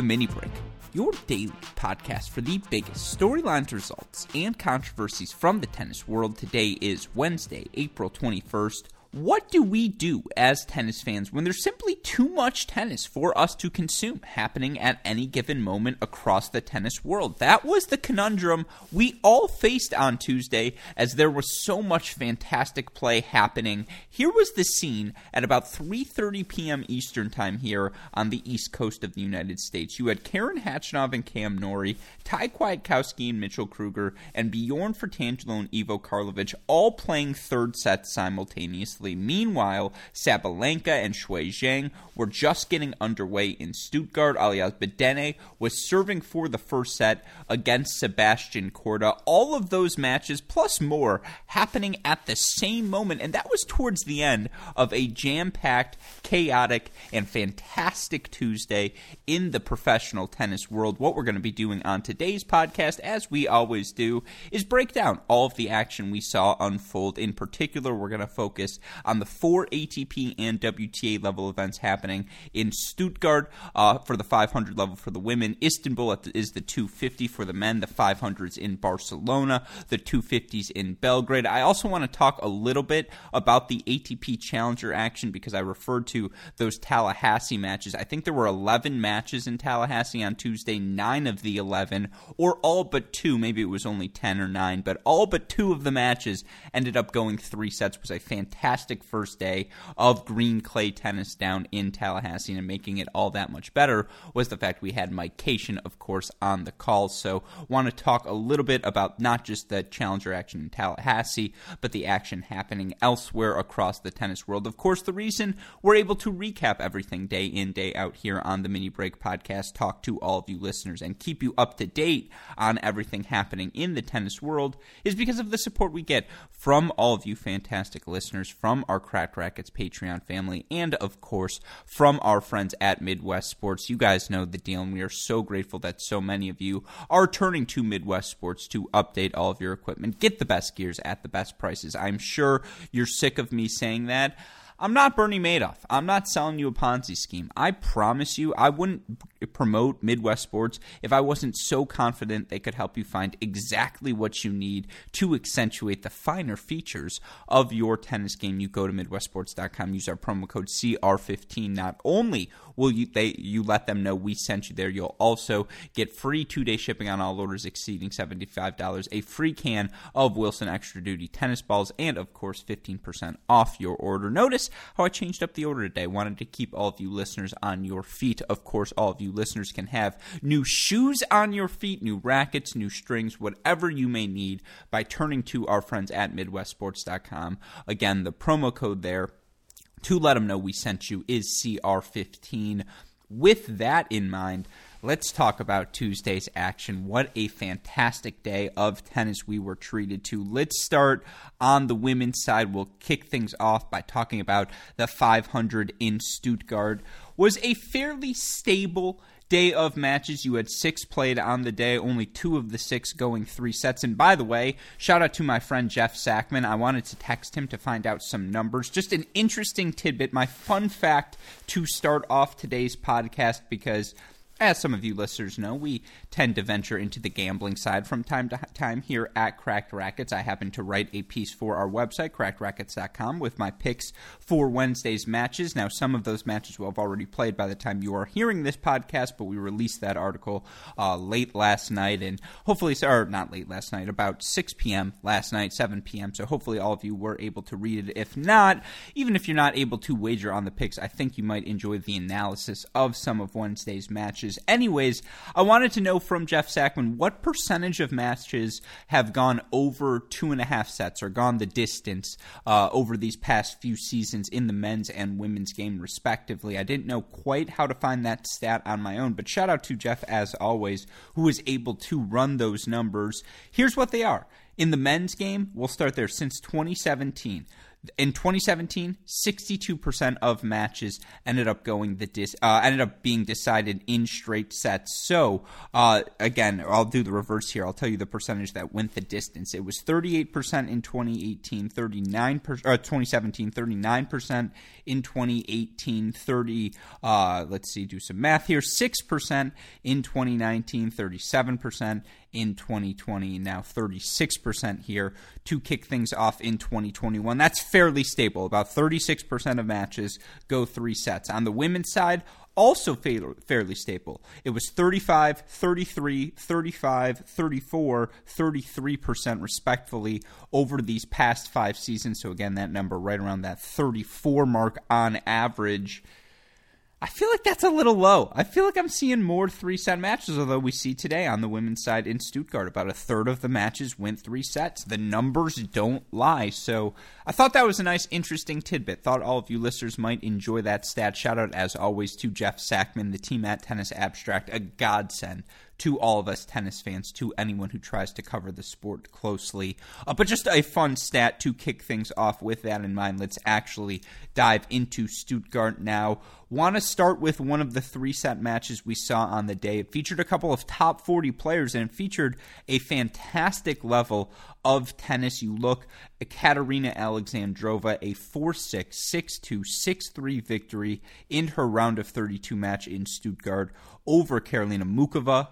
The Mini Break, your daily podcast for the biggest storylines, results, and controversies from the tennis world. Today is Wednesday, April 21st. What do we do as tennis fans when there's simply too much tennis for us to consume happening at any given moment across the tennis world? That was the conundrum we all faced on Tuesday as there was so much fantastic play happening. Here was the scene at about 3:30 p.m. Eastern Time here on the East Coast of the United States. You had Karen Khachanov and Cam Norrie, Ty Kwiatkowski and Mitchell Krueger, and Bjorn Fratangelo and Ivo Karlovic all playing third sets simultaneously Meanwhile, Sabalenka and Shuai Zhang were just getting underway in Stuttgart. Aljaz Bedene was serving for the first set against Sebastian Korda. All of those matches, plus more, happening at the same moment, and that was towards the end of a jam packed, chaotic, and fantastic Tuesday in the professional tennis world. What we're going to be doing on today's podcast, as we always do, is break down all of the action we saw unfold. In particular, we're going to focus on the four ATP and WTA level events happening in Stuttgart uh, for the 500 level for the women. Istanbul is the 250 for the men. The 500s in Barcelona. The 250s in Belgrade. I also want to talk a little bit about the ATP Challenger action because I referred to those Tallahassee matches. I think there were 11 matches in Tallahassee on Tuesday. Nine of the 11, or all but two, maybe it was only 10 or 9, but all but two of the matches ended up going three sets. Was a fantastic fantastic first day of green clay tennis down in Tallahassee, and making it all that much better was the fact we had Mike Cation, of course, on the call. So, want to talk a little bit about not just the challenger action in Tallahassee, but the action happening elsewhere across the tennis world. Of course, the reason we're able to recap everything day in, day out here on the Mini Break podcast, talk to all of you listeners, and keep you up to date on everything happening in the tennis world is because of the support we get from all of you fantastic listeners, from from our Cracked Racquets Patreon family, and of course from our friends at Midwest Sports. You guys know the deal, and we are so grateful that so many of you are turning to Midwest Sports to update all of your equipment, get the best gears at the best prices. I'm sure you're sick of me saying that. I'm not Bernie Madoff. I'm not selling you a Ponzi scheme. I promise you, I wouldn't promote Midwest Sports if I wasn't so confident they could help you find exactly what you need to accentuate the finer features of your tennis game. You go to MidwestSports.com, use our promo code CR15. Not only will you they you let them know we sent you there, you'll also get free two day shipping on all orders exceeding $75, a free can of Wilson Extra Duty tennis balls, and of course 15% off your order. Notice how I changed up the order today. Wanted to keep all of you listeners on your feet. Of course, all of you listeners can have new shoes on your feet, new rackets, new strings, whatever you may need by turning to our friends at MidwestSports.com. Again, the promo code there to let them know we sent you is CR15. With that in mind, let's talk about Tuesday's action. What a fantastic day of tennis we were treated to. Let's start on the women's side. We'll kick things off by talking about the 500 in Stuttgart. Was a fairly stable day of matches. You had six played on the day, only two of the six going three sets. And by the way, shout out to my friend Jeff Sackmann. I wanted to text him to find out some numbers. Just an interesting tidbit, my fun fact to start off today's podcast because as some of you listeners know, we tend to venture into the gambling side from time to time here at Cracked Racquets. I happen to write a piece for our website, crackedracquets.com, with my picks for Wednesday's matches. Now, some of those matches will have already played by the time you are hearing this podcast, but we released that article uh, late last night, and hopefully, or not late last night, about 6 p.m. last night, 7 p.m. So hopefully, all of you were able to read it. If not, even if you're not able to wager on the picks, I think you might enjoy the analysis of some of Wednesday's matches matches. Anyways, I wanted to know from Jeff Sackmann what percentage of matches have gone over two and a half sets or gone the distance uh, over these past few seasons in the men's and women's game, respectively. I didn't know quite how to find that stat on my own, but shout out to Jeff, as always, who was able to run those numbers. Here's what they are. In the men's game, we'll start there since 2017 in 2017, 62% of matches ended up going the dis- uh, ended up being decided in straight sets. So uh, again, I'll do the reverse here. I'll tell you the percentage that went the distance. It was 38% in 2018, 39 per- uh, 2017, 39% in 2018, 30. Uh, let's see, do some math here. Six percent in 2019, 37% in 2020, now 36% here to kick things off in 2021. That's fairly stable. About 36% of matches go three sets. On the women's side, also fairly stable. It was 35, 33, 35, 34, 33% respectfully over these past five seasons. So, again, that number right around that 34 mark on average. I feel like that's a little low. I feel like I'm seeing more three set matches, although we see today on the women's side in Stuttgart about a third of the matches went three sets. The numbers don't lie. So I thought that was a nice, interesting tidbit. Thought all of you listeners might enjoy that stat. Shout out, as always, to Jeff Sackmann, the team at Tennis Abstract, a godsend to all of us tennis fans, to anyone who tries to cover the sport closely. Uh, but just a fun stat to kick things off with that in mind. Let's actually dive into Stuttgart now. Want to start with one of the three set matches we saw on the day. It featured a couple of top 40 players and featured a fantastic level of tennis. You look at Katerina Alexandrova, a 4 6, 6 2, 6 3 victory in her round of 32 match in Stuttgart over Karolina Muchova,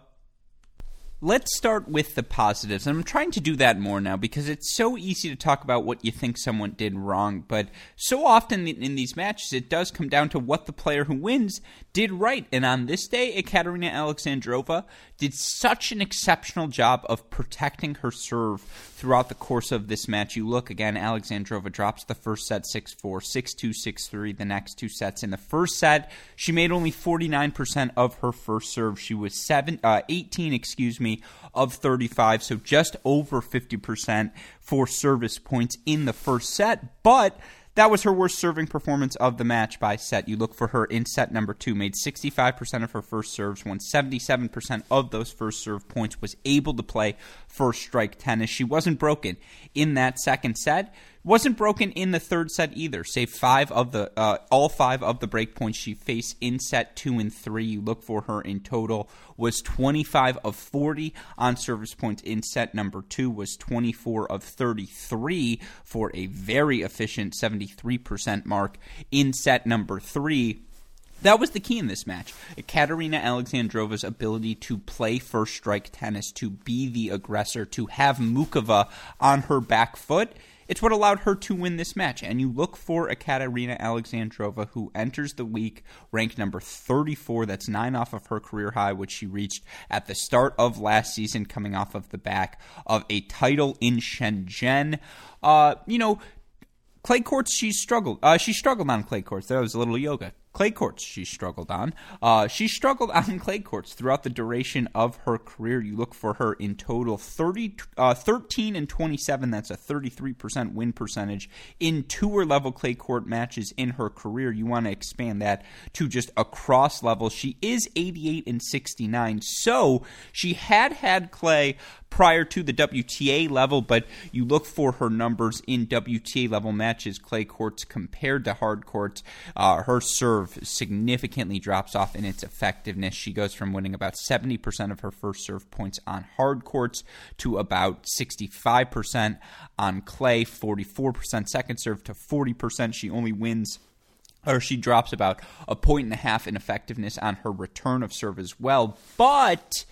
Let's start with the positives. And I'm trying to do that more now because it's so easy to talk about what you think someone did wrong. But so often in these matches, it does come down to what the player who wins did right. And on this day, Ekaterina Alexandrova did such an exceptional job of protecting her serve throughout the course of this match. You look again, Alexandrova drops the first set 6 4, 6 2, 6 3, the next two sets. In the first set, she made only 49% of her first serve. She was seven, uh, 18, excuse me of 35, so just over 50% for service points in the first set. But that was her worst serving performance of the match by set. You look for her in set number two, made 65% of her first serves, won 77% of those first serve points, was able to play first strike tennis. She wasn't broken in that second set wasn't broken in the third set either. Save five of the uh, all five of the break points she faced in set two and three. You look for her in total was 25 of 40 on service points in set number two. Was 24 of 33 for a very efficient 73% mark in set number three. That was the key in this match. Katerina Alexandrova's ability to play first strike tennis, to be the aggressor, to have Muchova on her back foot it's what allowed her to win this match. And you look for Ekaterina Alexandrova, who enters the week ranked number 34. That's nine off of her career high, which she reached at the start of last season, coming off of the back of a title in Shenzhen. Uh, you know, clay courts, she struggled. Uh, she struggled on clay courts. That was a little yoga clay courts she struggled on. Uh, she struggled on clay courts throughout the duration of her career. You look for her in total 30, uh, 13 and 27. That's a 33% win percentage in tour level clay court matches in her career. You want to expand that to just across level. She is 88 and 69. So she had had clay prior to the WTA level, but you look for her numbers in WTA level matches, clay courts compared to hard courts. Uh, her serve significantly drops off in its effectiveness. She goes from winning about 70% of her first serve points on hard courts to about 65% on clay, 44% second serve to 40%. She only wins or she drops about a point and a half in effectiveness on her return of serve as well. But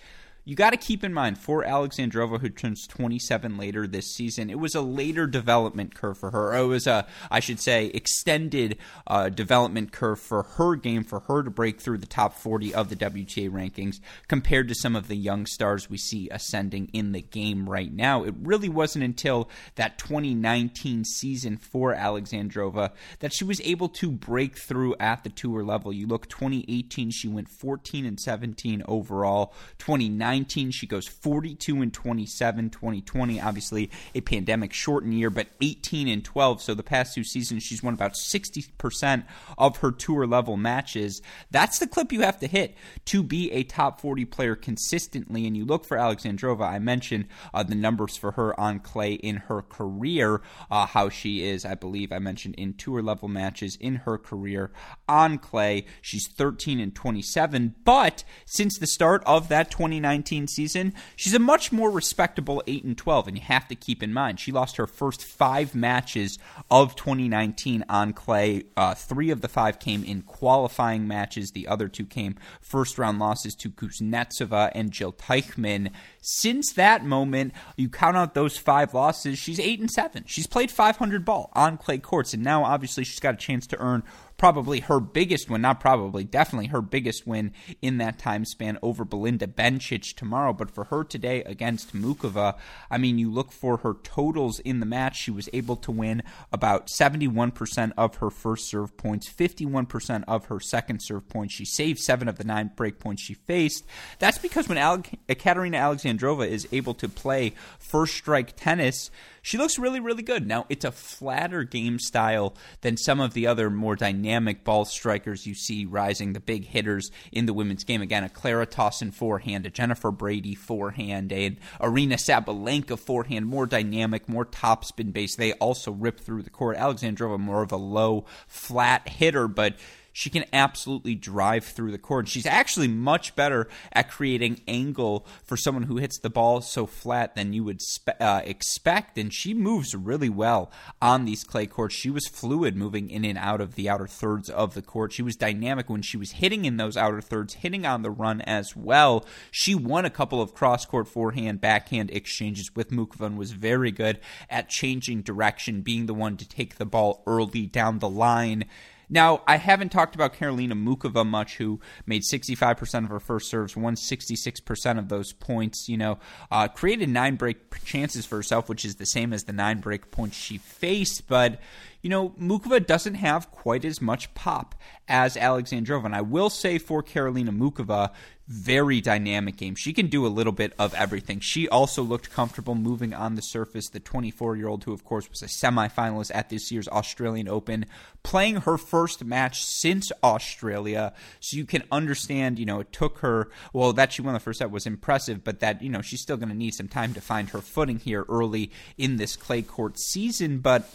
you got to keep in mind for Alexandrova, who turns 27 later this season, it was a later development curve for her. It was a, I should say, extended uh, development curve for her game for her to break through the top 40 of the WTA rankings compared to some of the young stars we see ascending in the game right now. It really wasn't until that 2019 season for Alexandrova that she was able to break through at the tour level. You look 2018, she went 14 and 17 overall. 2019 2019, she goes 42 and 27. 2020, obviously a pandemic shortened year, but 18 and 12. So the past two seasons, she's won about 60% of her tour level matches. That's the clip you have to hit to be a top 40 player consistently. And you look for Alexandrova. I mentioned uh, the numbers for her on clay in her career, uh, how she is, I believe I mentioned in tour level matches in her career on clay. She's 13 and 27, but since the start of that 2019 season, she's a much more respectable 8 and 12. And you have to keep in mind, she lost her first five matches of 2019 on clay. Uh, three of the five came in qualifying matches, the other two came first round losses to Kuznetsova and Jill Teichmann. Since that moment, you count out those five losses, she's 8 and 7. She's played 500 ball on clay courts, and now obviously she's got a chance to earn probably her biggest win, not probably, definitely her biggest win in that time span over Belinda Bencic tomorrow. But for her today against Muchova, I mean, you look for her totals in the match. She was able to win about 71% of her first serve points, 51% of her second serve points. She saved seven of the nine break points she faced. That's because when Ale- Katerina Alexandrova is able to play first strike tennis, she looks really, really good. Now, it's a flatter game style than some of the other more dynamic ball strikers you see rising, the big hitters in the women's game. Again, a Clara Tauson forehand, a Jennifer Brady forehand, a Aryna Sabalenka forehand, more dynamic, more topspin based. They also rip through the court. Alexandrova, more of a low, flat hitter, but she can absolutely drive through the court. She's actually much better at creating angle for someone who hits the ball so flat than you would spe- uh, expect. And she moves really well on these clay courts. She was fluid moving in and out of the outer thirds of the court. She was dynamic when she was hitting in those outer thirds, hitting on the run as well. She won a couple of cross court forehand, backhand exchanges with Muchova was very good at changing direction, being the one to take the ball early down the line. Now, I haven't talked about Karolina Muchova much, who made 65% of her first serves, won 66% of those points, you know, uh, created nine break chances for herself, which is the same as the nine break points she faced, but you know, Muchova doesn't have quite as much pop as Alexandrova. And I will say for Karolina Muchova, very dynamic game. She can do a little bit of everything. She also looked comfortable moving on the surface. The 24 year old, who of course was a semifinalist at this year's Australian Open, playing her first match since Australia. So you can understand, you know, it took her, well, that she won the first set was impressive, but that, you know, she's still going to need some time to find her footing here early in this clay court season. But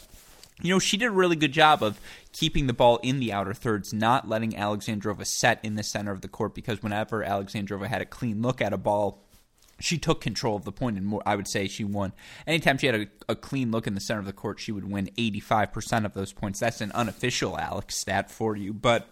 you know, she did a really good job of keeping the ball in the outer thirds, not letting Alexandrova set in the center of the court because whenever Alexandrova had a clean look at a ball, she took control of the point and more I would say she won. Anytime she had a, a, clean look in the center of the court, she would win 85% of those points. That's an unofficial Alex stat for you, but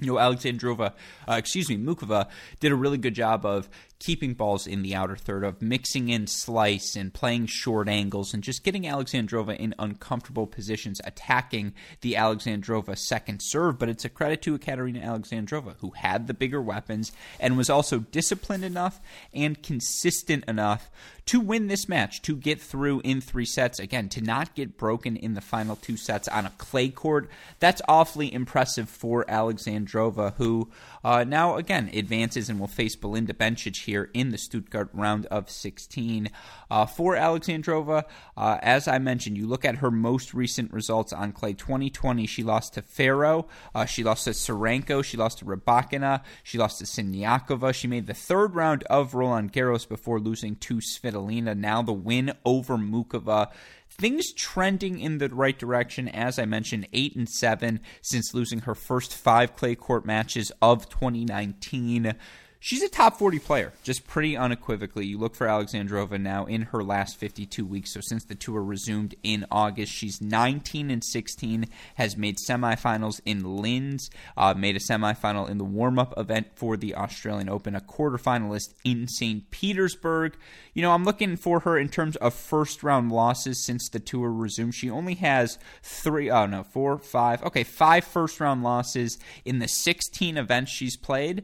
you know, Alexandrova, uh, excuse me, Muchova did a really good job of keeping balls in the outer third, of mixing in slice and playing short angles and just getting Alexandrova in uncomfortable positions, attacking the Alexandrova second serve. But it's a credit to Katerina Alexandrova, who had the bigger weapons and was also disciplined enough and consistent enough to win this match, to get through in three sets. Again, to not get broken in the final two sets on a clay court. That's awfully impressive for Alexandrova, who uh, now, again, advances and will face Belinda Bencic here in the Stuttgart round of 16. Uh, for Alexandrova, uh, as I mentioned, you look at her most recent results on clay 2020, she lost to Ferro, uh, she lost to Tsurenko, she lost to Rybakina, she lost to Siniakova. She made the third round of Roland Garros before losing to Svitolina. Now the win over Muchova things trending in the right direction. As I mentioned, eight and seven since losing her first five clay court matches of 2019 she's a top 40 player, just pretty unequivocally. You look for Alexandrova now in her last 52 weeks. So since the tour resumed in August, she's 19 and 16, has made semifinals in Linz, uh, made a semifinal in the warm up event for the Australian Open, a quarterfinalist in St. Petersburg. You know, I'm looking for her in terms of first round losses since the tour resumed. She only has three, oh no, four, five, okay, five first round losses in the 16 events she's played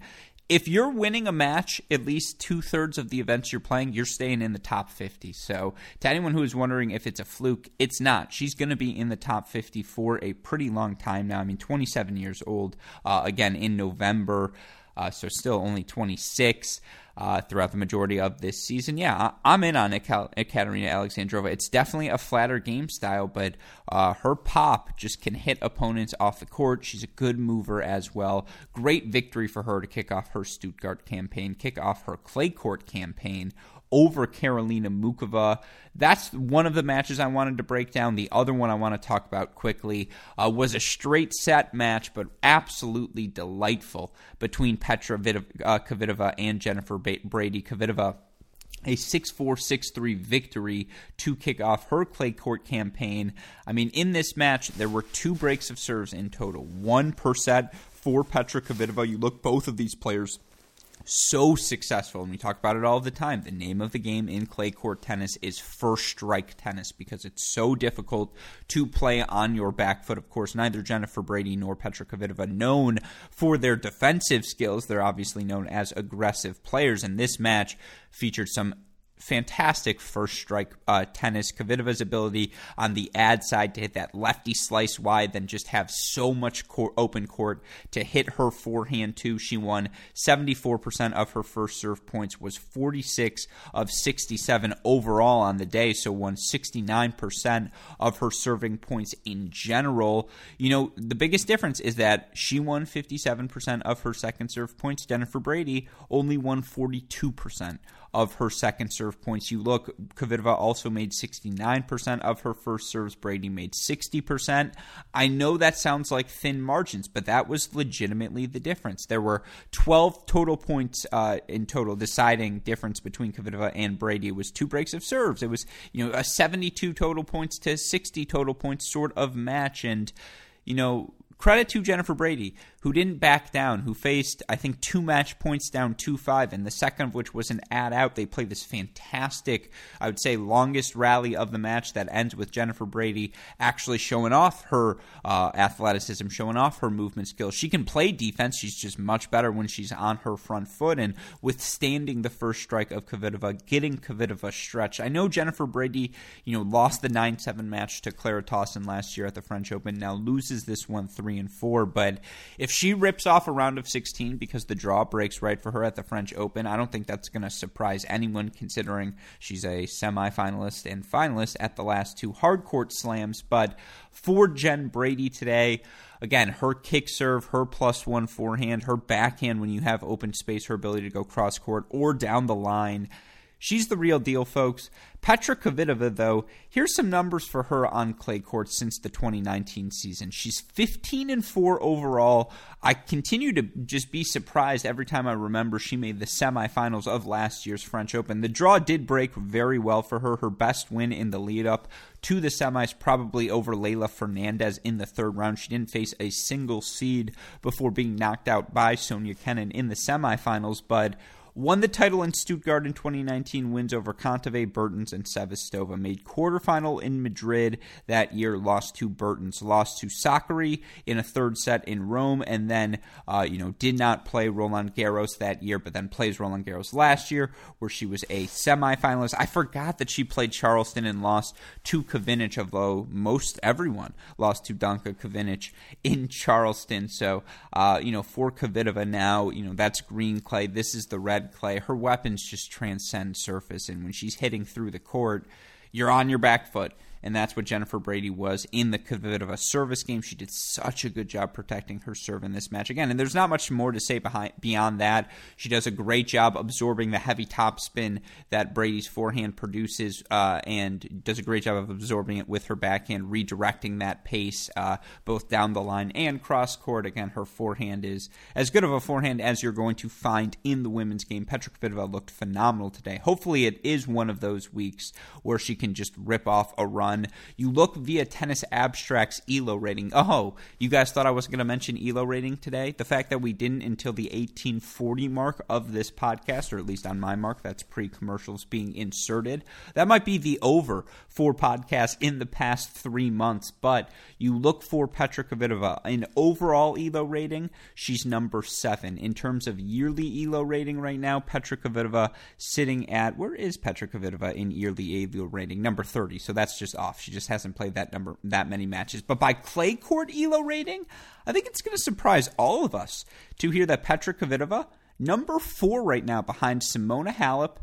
if you're winning a match, at least two thirds of the events you're playing, you're staying in the top 50. So, to anyone who is wondering if it's a fluke, it's not. She's going to be in the top 50 for a pretty long time now. I mean, 27 years old, uh, again, in November. uh, so still only 26 uh, throughout the majority of this season. Yeah, I- am in on Ekaterina Alexandrova. It's definitely a flatter game style, but uh, her pop just can hit opponents off the court. She's a good mover as well. Great victory for her to kick off her Stuttgart campaign, kick off her clay court campaign over Karolina Muchova. That's one of the matches I wanted to break down. The other one I want to talk about quickly uh, was a straight set match, but absolutely delightful between Petra uh, Kvitova and Jennifer Brady. Kvitova a 6-4 6-3 victory to kick off her clay court campaign. I mean, in this match, there were two breaks of serves in total, one per set for Petra Kvitova. You look both of these players so successful, and we talk about it all the time. The name of the game in clay court tennis is first strike tennis because it's so difficult to play on your back foot. Of course, neither Jennifer Brady nor Petra Kvitova known for their defensive skills. They're obviously known as aggressive players, and this match featured some fantastic first strike uh, tennis. Kvitova's ability on the ad side to hit that lefty slice wide, then just have so much court, open court to hit her forehand too. She won 74% of her first serve points, was 46 of 67 overall on the day, so won 69% of her serving points in general. You know, the biggest difference is that she won 57% of her second serve points. Jennifer Brady only won 42% of her second serve points. You look, Kvitova also made 69% of her first serves. Brady made 60%. I know that sounds like thin margins, but that was legitimately the difference. There were 12 total points uh, in total deciding difference between Kvitova and Brady. It was two breaks of serves. It was, you know, a 72 total points to 60 total points sort of match. And, you know, credit to Jennifer Brady, who didn't back down, who faced, I think, two match points down 2 5, and the second of which was an ad out. They played this fantastic, I would say, longest rally of the match that ends with Jennifer Brady actually showing off her uh, athleticism, showing off her movement skills. She can play defense. She's just much better when she's on her front foot and withstanding the first strike of Kvitova, getting Kvitova stretched. I know Jennifer Brady, you know, lost the 9 7 match to Clara Tauson last year at the French Open, now loses this one 3 and 4, but if she rips off a round of 16 because the draw breaks right for her at the French Open, I don't think that's going to surprise anyone considering she's a semifinalist and finalist at the last two hardcourt slams. But for Jen Brady today, again, her kick serve, her plus one forehand, her backhand when you have open space, her ability to go cross court or down the line She's the real deal, folks. Petra Kvitova, though, here's some numbers for her on clay courts since the 2019 season. She's 15 and 4 overall. I continue to just be surprised every time I remember she made the semifinals of last year's French Open. The draw did break very well for her. Her best win in the lead up to the semis, probably over Leylah Fernandez in the third round. She didn't face a single seed before being knocked out by Sofia Kenin in the semifinals, but Won the title in Stuttgart in 2019, wins over Kontaveit, Bertens, and Sevastova. Made quarterfinal in Madrid that year, lost to Bertens, lost to Sakkari in a third set in Rome, and then, uh, you know, did not play Roland Garros that year, but then plays Roland Garros last year, where she was a semifinalist. I forgot that she played Charleston and lost to Kovinic, although most everyone lost to Danka Kovinic in Charleston. So, uh, you know, for Kvitova now, you know, that's green clay. This is the red clay. Her weapons just transcend surface, and when she's hitting through the court, you're on your back foot and that's what Jennifer Brady was in the Kvitova service game. She did such a good job protecting her serve in this match again, and there's not much more to say behind beyond that. She does a great job absorbing the heavy topspin that Brady's forehand produces, uh, and does a great job of absorbing it with her backhand, redirecting that pace uh, both down the line and cross court. Again, her forehand is as good of a forehand as you're going to find in the women's game. Petra Kvitova looked phenomenal today. Hopefully, it is one of those weeks where she can just rip off a run run. You look via Tennis Abstract's ELO rating. Oh, you guys thought I wasn't going to mention ELO rating today? The fact that we didn't until the 1840 mark of this podcast, or at least on my mark, that's pre commercials being inserted. That might be the over for podcasts in the past three months, but you look for Petra Kvitova. In overall ELO rating, she's number seven. In terms of yearly ELO rating right now, Petra Kvitova sitting at, where is Petra Kvitova in yearly ELO rating? Number 30. So that's just off. She just hasn't played that number that many matches. But by clay court elo rating, I think it's going to surprise all of us to hear that Petra Kvitova, number four right now behind Simona Halep,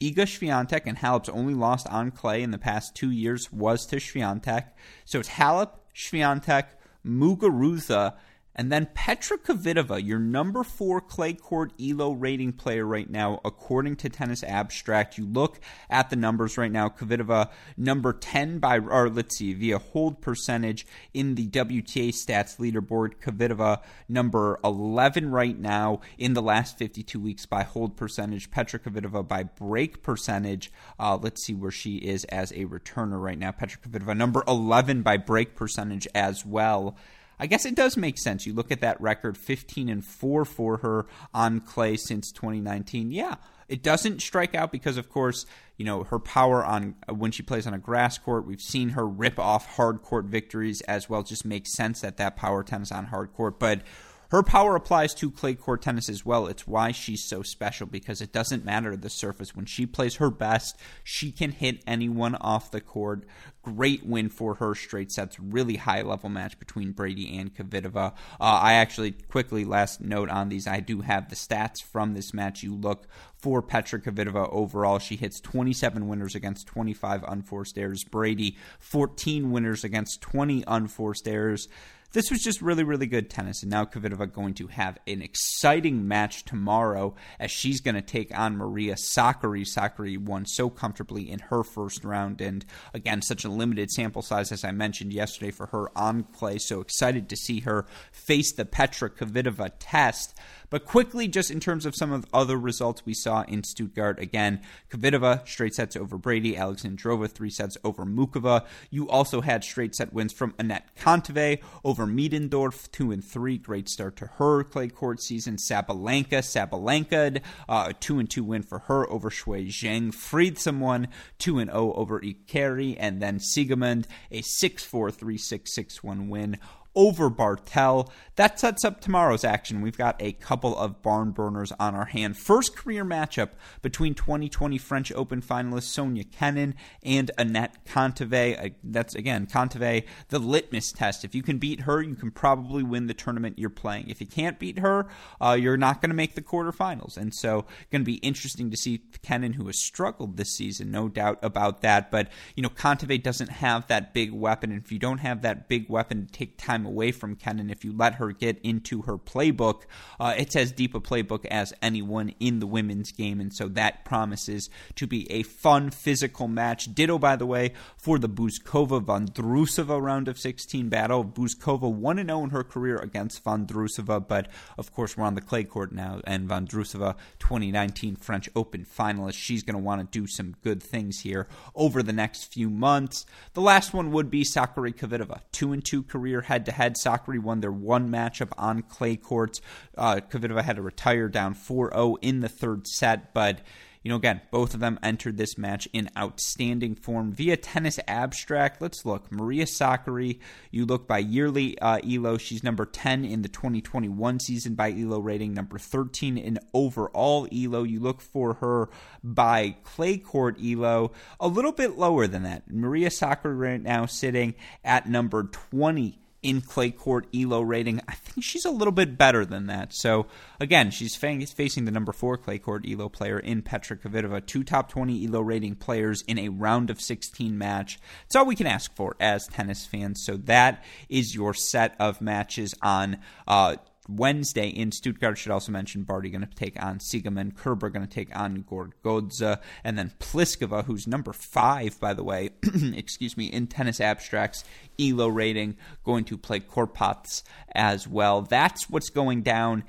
Iga Swiatek, and Halep's only lost on clay in the past two years was to Swiatek. So it's Halep, Swiatek, Muguruza, and then Petra Kvitova, your number four clay court ELO rating player right now, according to Tennis Abstract. You look at the numbers right now. Kvitova, number 10 by, or let's see, via hold percentage in the WTA stats leaderboard. Kvitova, number 11 right now in the last 52 weeks by hold percentage. Petra Kvitova by break percentage. Uh, let's see where she is as a returner right now. Petra Kvitova, number 11 by break percentage as well. I guess it does make sense. You look at that record 15 and 4 for her on clay since 2019. Yeah, it doesn't strike out because of course, you know, her power on uh, when she plays on a grass court, we've seen her rip off hard court victories as well. It just makes sense that that power tennis on hard court, but her power applies to clay court tennis as well. It's why she's so special because it doesn't matter the surface. When she plays her best, she can hit anyone off the court. Great win for her straight sets. Really high level match between Brady and Kvitova. Uh, I actually quickly last note on these. I do have the stats from this match. You look for Petra Kvitova overall. She hits 27 winners against 25 unforced errors. Brady 14 winners against 20 unforced errors this was just really, really good tennis. And now Kvitova going to have an exciting match tomorrow as she's going to take on Maria Sakkari. Sakkari won so comfortably in her first round. And again, such a limited sample size, as I mentioned yesterday, for her on clay. So excited to see her face the Petra Kvitova test. But quickly, just in terms of some of the other results we saw in Stuttgart, again, Kvitova straight sets over Brady, Alexandrova three sets over Muchova. You also had straight set wins from Anett Kontaveit over Middendorf, two and three. Great start to her clay court season. Sabalenka, Sabalenka, uh, a two and two win for her over Shuai Zheng. Freed someone two and zero oh over Ikeri, and then Siegemund a six four three six six one win over Bartel. That sets up tomorrow's action. We've got a couple of barn burners on our hand. First career matchup between 2020 French Open finalist Sonia Kenin and Anett Kontaveit. That's again Kontaveit, the litmus test. If you can beat her, you can probably win the tournament you're playing. If you can't beat her, uh, you're not going to make the quarterfinals. And so, going to be interesting to see Kenin, who has struggled this season, no doubt about that. But you know, Kontaveit doesn't have that big weapon, and if you don't have that big weapon to take time away from Kenin if you let her get into her playbook. Uh, it's as deep a playbook as anyone in the women's game, and so that promises to be a fun physical match. Ditto, by the way, for the Bouzkova Vondrousova round of 16 battle. Bouzkova 1 0 in her career against Vondrousova, but of course, we're on the clay court now, and Vondrousova, 2019 French Open finalist. She's going to want to do some good things here over the next few months. The last one would be Sakkari Kvitova, 2 and 2 career head to head. Sakkari won their one matchup on clay courts. Uh, Kvitova had to retire down 4 0 in the third set, but you know, again, both of them entered this match in outstanding form via tennis abstract. Let's look. Maria Sakkari, you look by yearly uh, ELO, she's number 10 in the 2021 season by ELO rating, number 13 in overall ELO. You look for her by clay court ELO, a little bit lower than that. Maria Sakkari right now sitting at number 20 in clay court elo rating. I think she's a little bit better than that. So again, she's facing the number four clay court elo player in Petra Kvitova, two top 20 elo rating players in a round of 16 match. It's all we can ask for as tennis fans. So that is your set of matches on. Uh, Wednesday in Stuttgart. Should also mention Barty going to take on Siegemund, Kerber going to take on Goragodze, and then Pliskova, who's number five, by the way, excuse me, in tennis abstracts ELO rating, going to play Korpatsch as well. That's what's going down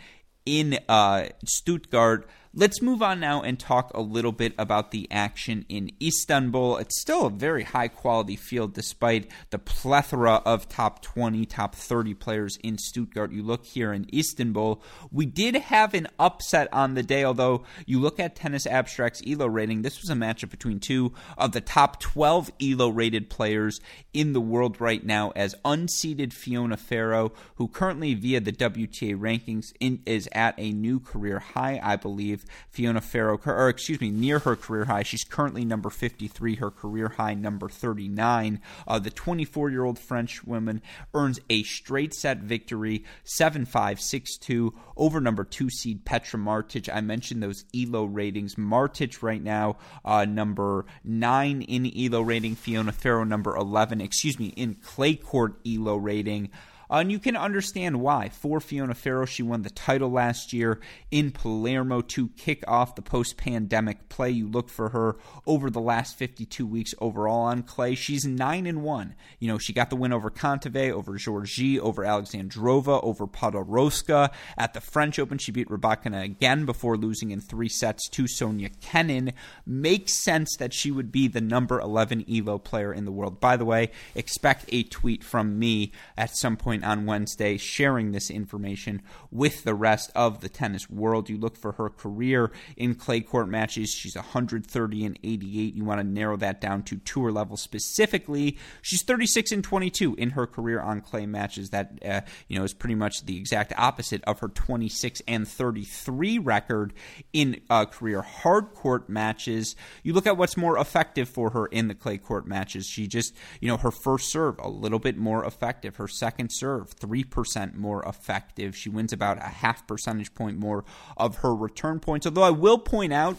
in uh, Stuttgart. Let's move on now and talk a little bit about the action in Istanbul. It's still a very high quality field despite the plethora of top 20, top 30 players in Stuttgart. You look here in Istanbul, we did have an upset on the day, although you look at Tennis Abstract's ELO rating, this was a matchup between two of the top 12 ELO rated players in the world right now, as unseeded Fiona Ferro, who currently via the WTA rankings in, is at a new career high, I believe gave Fiona Ferro, or excuse me, near her career high. She's currently number 53, her career high number 39. Uh, the 24 year old French woman earns a straight set victory, 7 5, 6 2, over number two seed Petra Martic. I mentioned those ELO ratings. Martic right now, uh, number 9 in ELO rating, Fiona Ferro, number 11, excuse me, in clay court ELO rating. Uh, and you can understand why. For Fiona Ferro, she won the title last year in Palermo to kick off the post pandemic play. You look for her over the last 52 weeks overall on clay. She's 9 and 1. You know, she got the win over Kontaveit, over Giorgi, over Alexandrova, over Podoroska. At the French Open, she beat Rybakina again before losing in three sets to Sofia Kenin. Makes sense that she would be the number 11 ELO player in the world. By the way, expect a tweet from me at some point point on Wednesday, sharing this information with the rest of the tennis world. You look for her career in clay court matches. She's 130 and 88. You want to narrow that down to tour level specifically. She's 36 and 22 in her career on clay matches. That uh, you know is pretty much the exact opposite of her 26 and 33 record in uh, career hard court matches. You look at what's more effective for her in the clay court matches. She just you know her first serve a little bit more effective. Her second serve serve 3% more effective. She wins about a half percentage point more of her return points. Although I will point out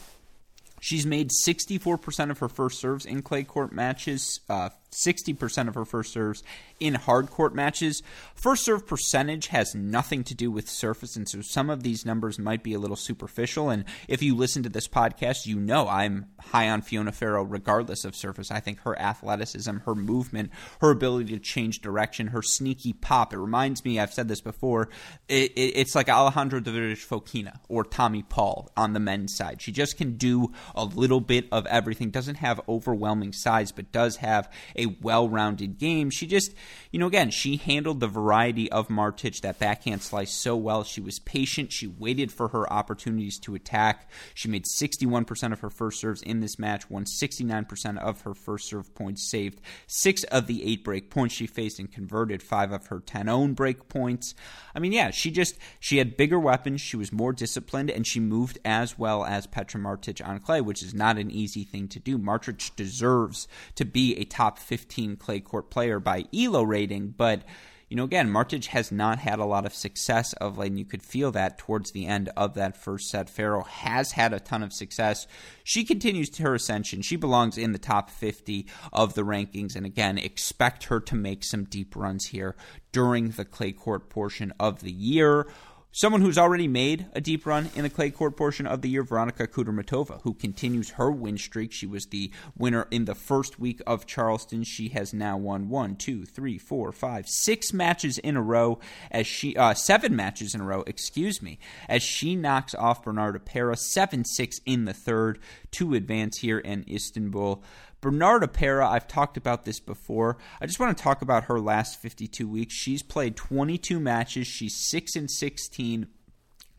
She's made 64% of her first serves in clay court matches, uh, 60% of her first serves in hard court matches. First serve percentage has nothing to do with surface, and so some of these numbers might be a little superficial. And if you listen to this podcast, you know I'm high on Fiona Ferro regardless of surface. I think her athleticism, her movement, her ability to change direction, her sneaky pop. It reminds me, I've said this before, it, it, it's like Alejandro Davidovich Fokina or Tommy Paul on the men's side. She just can do a little bit of everything, doesn't have overwhelming size, but does have a well rounded game. She just you know, again, she handled the variety of Martic, that backhand slice, so well. She was patient. She waited for her opportunities to attack. She made 61% of her first serves in this match, won 69% of her first serve points, saved six of the eight break points she faced, and converted five of her 10 own break points. I mean, yeah, she just she had bigger weapons. She was more disciplined, and she moved as well as Petra Martic on clay, which is not an easy thing to do. Martic deserves to be a top 15 clay court player by ELO rating, but you know, again, Martic has not had a lot of success of late, and you could feel that towards the end of that first set. Ferro has had a ton of success. She continues to her ascension. She belongs in the top 50 of the rankings, and again, expect her to make some deep runs here during the clay court portion of the year. Someone who's already made a deep run in the clay court portion of the year, Veronika Kudermetova, who continues her win streak. She was the winner in the first week of Charleston. She has now won one, two, three, four, five, six matches in a row as she uh, seven matches in a row, excuse me, as she knocks off Bernarda Pera seven six in the third to advance here in Istanbul. Bernarda Pera, I've talked about this before. I just want to talk about her last 52 weeks. She's played 22 matches. She's 6 and 16.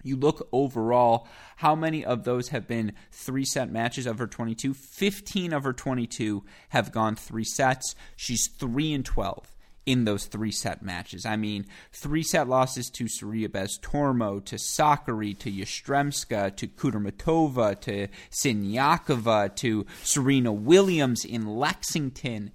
You look overall, how many of those have been three set matches of her 22? 15 of her 22 have gone three sets. She's 3 and 12 in those three set matches. I mean, three set losses to Sorribes Tormo, to Sakkari, to Yastremska, to Kudermetova, to Siniakova, to Serena Williams in Lexington.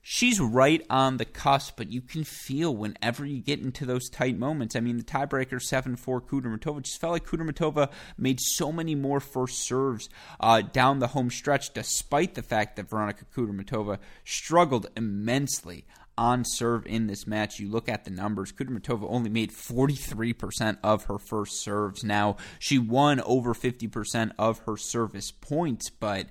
She's right on the cusp, but you can feel whenever you get into those tight moments. I mean, the tiebreaker 7 4 Kudermetova just felt like Kudermetova made so many more first serves uh, down the home stretch, despite the fact that Veronika Kudermetova struggled immensely on serve in this match. You look at the numbers. Kudermetova only made 43% of her first serves. Now, she won over 50% of her service points, but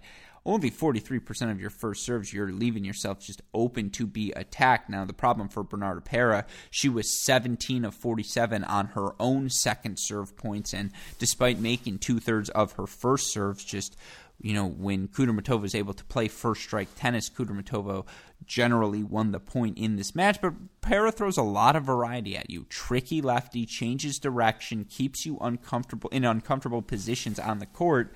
only 43% of your first serves, you're leaving yourself just open to be attacked. Now, the problem for Bernarda Pera, she was 17 of 47 on her own second serve points, and despite making two thirds of her first serves, just you know, when Kudermetova is able to play first strike tennis, Kudermetova generally won the point in this match. But Pera throws a lot of variety at you. Tricky lefty, changes direction, keeps you uncomfortable in uncomfortable positions on the court.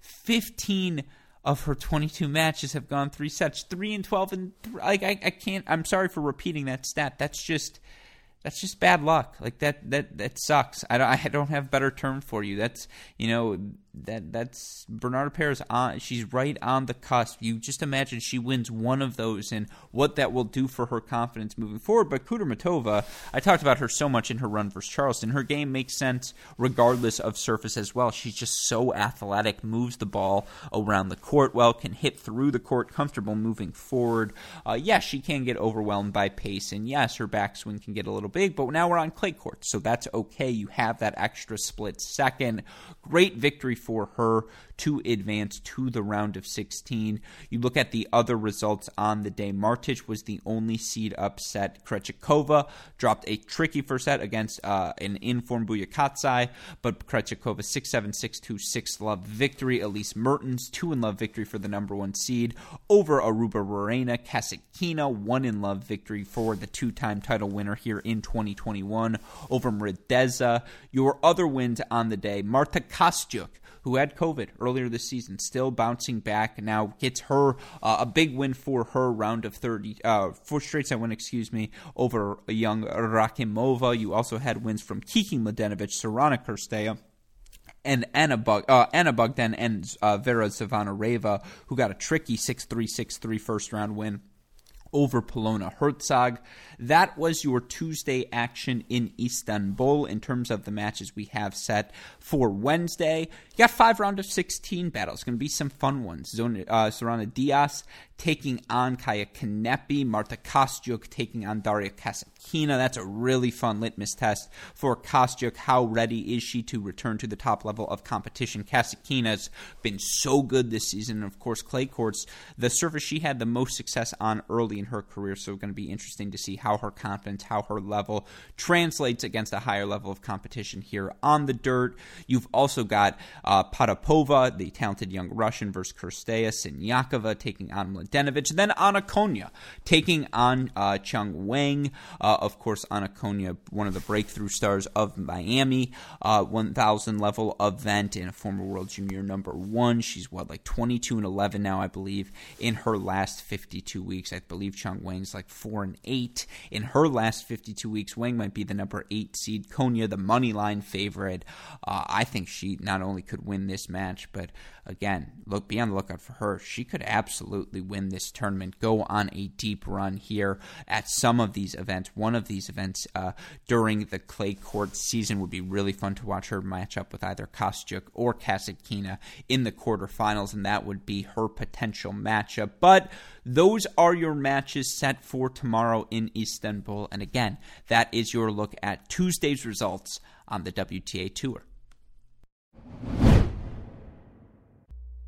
15 of her 22 matches have gone three sets, 3 and 12 and th- like I, I can't I'm sorry for repeating that stat. That's just that's just bad luck. Like that that that sucks. I don't I don't have better term for you. That's you know that that's Bernarda Perez on. She's right on the cusp. You just imagine she wins one of those, and what that will do for her confidence moving forward. But Kudermetova, I talked about her so much in her run versus Charleston. Her game makes sense regardless of surface as well. She's just so athletic, moves the ball around the court well, can hit through the court, comfortable moving forward. Uh, yes, she can get overwhelmed by pace, and yes, her backswing can get a little big. But now we're on clay court, so that's okay. You have that extra split second. Great victory for her to advance to the round of 16. You look at the other results on the day. Martic was the only seed upset. Krejcikova dropped a tricky first set against uh, an informed Buyeregadze, but Krejcikova 6-7, 6-2, 6-love victory. Elise Mertens 2-in-love victory for the number one seed over Aruba Rorena. Kasatkina 1-in-love victory for the two-time title winner here in 2021 over Muguruza. Your other wins on the day, Marta Kostyuk who had COVID earlier this season, still bouncing back. Now gets her uh, a big win for her round of 30, uh, four straight set win, excuse me, over a young Rakhimova. You also had wins from Kiki Mladenovic, Sorana Cirstea and Anna, Bug, uh, Ana Bogdan and uh, Vera Zvonareva, who got a tricky 6 3 6 3 first round win over Polona Hercog. That was your Tuesday action in Istanbul in terms of the matches we have set for Wednesday. You got five round of 16 battles. Going to be some fun ones. Zona, uh, Diyas taking on Kaya Kanepi, Marta Kostyuk taking on Daria Kasatkina. That's a really fun litmus test for Kostyuk. How ready is she to return to the top level of competition? Kasatkina's been so good this season. And of course, clay courts, the surface she had the most success on early in her career. So, it's going to be interesting to see how her confidence, how her level translates against a higher level of competition here on the dirt. You've also got uh, Potapova, the talented young Russian, versus Cirstea, Siniakova taking on Mladenovic. Then Ana Konjuh taking on uh, Qiang Wang. Uh, of course, Ana Konjuh, one of the breakthrough stars of Miami, uh, 1,000 level event in a former world junior number one. She's what, like 22 and 11 now, I believe, in her last 52 weeks. I believe Qiang Wang's like 4 and 8 in her last 52 weeks. Wang might be the number 8 seed. Konjuh, the money line favorite. Uh, I think she not only could win this match, but again, look be on the lookout for her. She could absolutely win this tournament, go on a deep run here at some of these events. One of these events uh, during the clay court season would be really fun to watch her match up with either Kostyuk or Kasatkina in the quarterfinals, and that would be her potential matchup. But those are your matches set for tomorrow in Istanbul. And again, that is your look at Tuesday's results on the WTA Tour.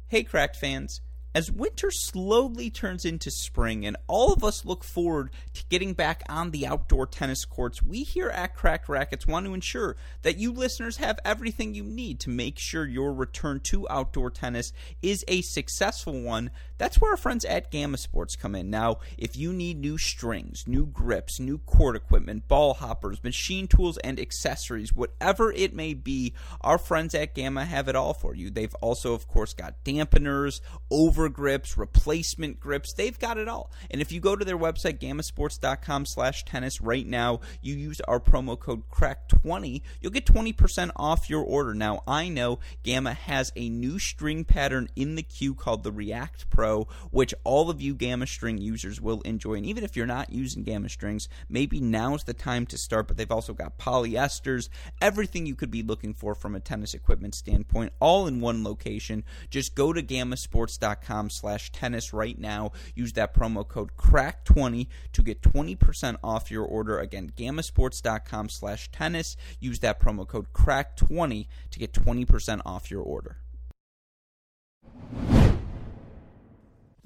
Hey, Cracked fans. As winter slowly turns into spring and all of us look forward to getting back on the outdoor tennis courts, we here at Cracked Racquets want to ensure that you listeners have everything you need to make sure your return to outdoor tennis is a successful one that's where our friends at Gamma Sports come in. Now, if you need new strings, new grips, new court equipment, ball hoppers, machine tools, and accessories, whatever it may be, our friends at Gamma have it all for you. They've also, of course, got dampeners, overgrips, replacement grips. They've got it all. And if you go to their website, gammasports.com slash tennis right now, you use our promo code CRACK20, you'll get 20% off your order. Now, I know Gamma has a new string pattern in the queue called the React Pro Pro, which all of you Gamma String users will enjoy. And even if you're not using Gamma Strings, maybe now's the time to start. But they've also got polyesters, everything you could be looking for from a tennis equipment standpoint, all in one location. Just go to gammasports.com slash tennis right now. Use that promo code CRACK20 to get 20% off your order. Again, gammasports.com slash tennis. Use that promo code CRACK20 to get 20% off your order.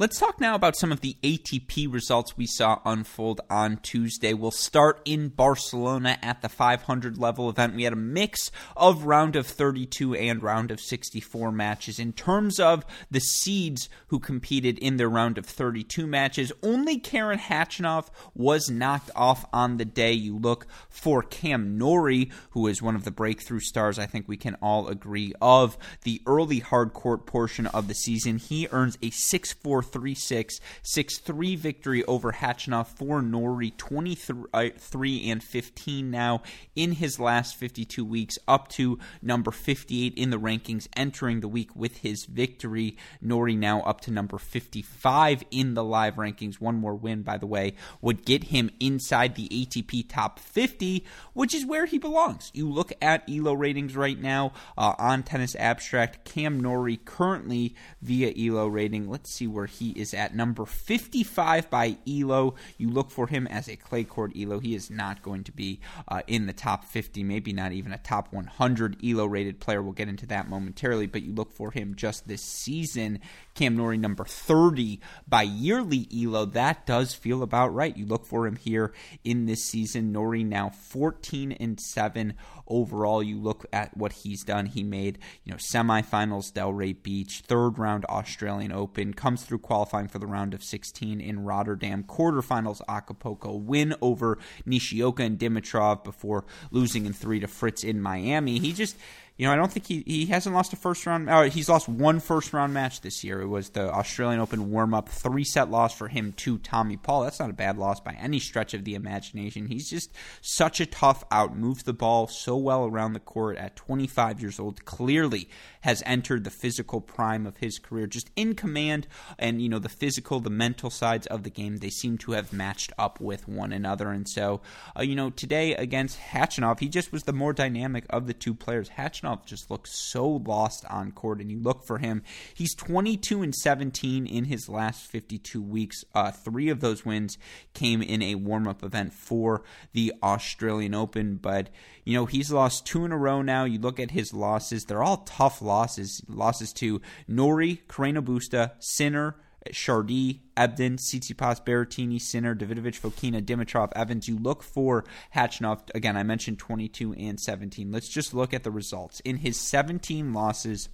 Let's talk now about some of the ATP results we saw unfold on Tuesday. We'll start in Barcelona at the 500 level event. We had a mix of round of 32 and round of 64 matches. In terms of the seeds who competed in their round of 32 matches, only Karen Khachanov was knocked off on the day. You look for Cam Norrie, who is one of the breakthrough stars I think we can all agree of the early hard court portion of the season. He earns a 6 4 3 6, 6 3 victory over Khachanov for Norrie, 23 and 15 now in his last 52 weeks, up to number 58 in the rankings, entering the week with his victory. Norrie now up to number 55 in the live rankings. One more win, by the way, would get him inside the ATP top 50, which is where he belongs. You look at ELO ratings right now uh, on Tennis Abstract. Cam Norrie currently via ELO rating. Let's see where he is at number 55 by ELO. You look for him as a clay court ELO. He is not going to be uh, in the top 50, maybe not even a top 100 ELO rated player. We'll get into that momentarily, but you look for him just this season. Cam Norrie number 30 by yearly ELO. That does feel about right. You look for him here in this season. Norrie now 14 and 7 overall. You look at what he's done. He made, you know, semifinals Delray Beach, third round Australian Open, comes through qualifying for the round of 16 in Rotterdam, quarterfinals Acapulco, win over Nishioka and Dimitrov before losing in three to Fritz in Miami. He just you know, I don't think he he hasn't lost a first round. Or he's lost one first round match this year. It was the Australian Open warm up three set loss for him to Tommy Paul. That's not a bad loss by any stretch of the imagination. He's just such a tough out. Moves the ball so well around the court at 25 years old. Clearly has entered the physical prime of his career. Just in command, and you know the physical, the mental sides of the game. They seem to have matched up with one another. And so, uh, you know, today against Khachanov, he just was the more dynamic of the two players. Just looks so lost on court, and you look for him. He's 22 and 17 in his last 52 weeks. Uh, three of those wins came in a warm up event for the Australian Open, but you know he's lost two in a row now. You look at his losses; they're all tough losses. Losses to Norrie, Carreno Busta, Sinner. Chardy, Ebden, Tsitsipas, Berrettini, Sinner, Davidovich, Fokina, Dimitrov, Evans. You look for Khachanov. Again, I mentioned 22 and 17. Let's just look at the results. In his 17 losses,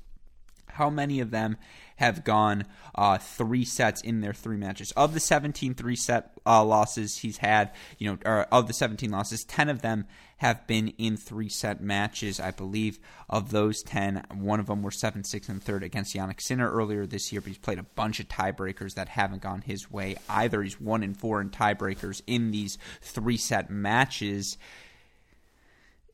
how many of them have gone uh, three sets in their three matches? Of the 17 three set uh, losses he's had, you know, or of the 17 losses, 10 of them have been in three set matches. I believe of those 10, one of them were 7 6 and 3rd against Jannik Sinner earlier this year, but he's played a bunch of tiebreakers that haven't gone his way either. He's 1 and 4 in tiebreakers in these three set matches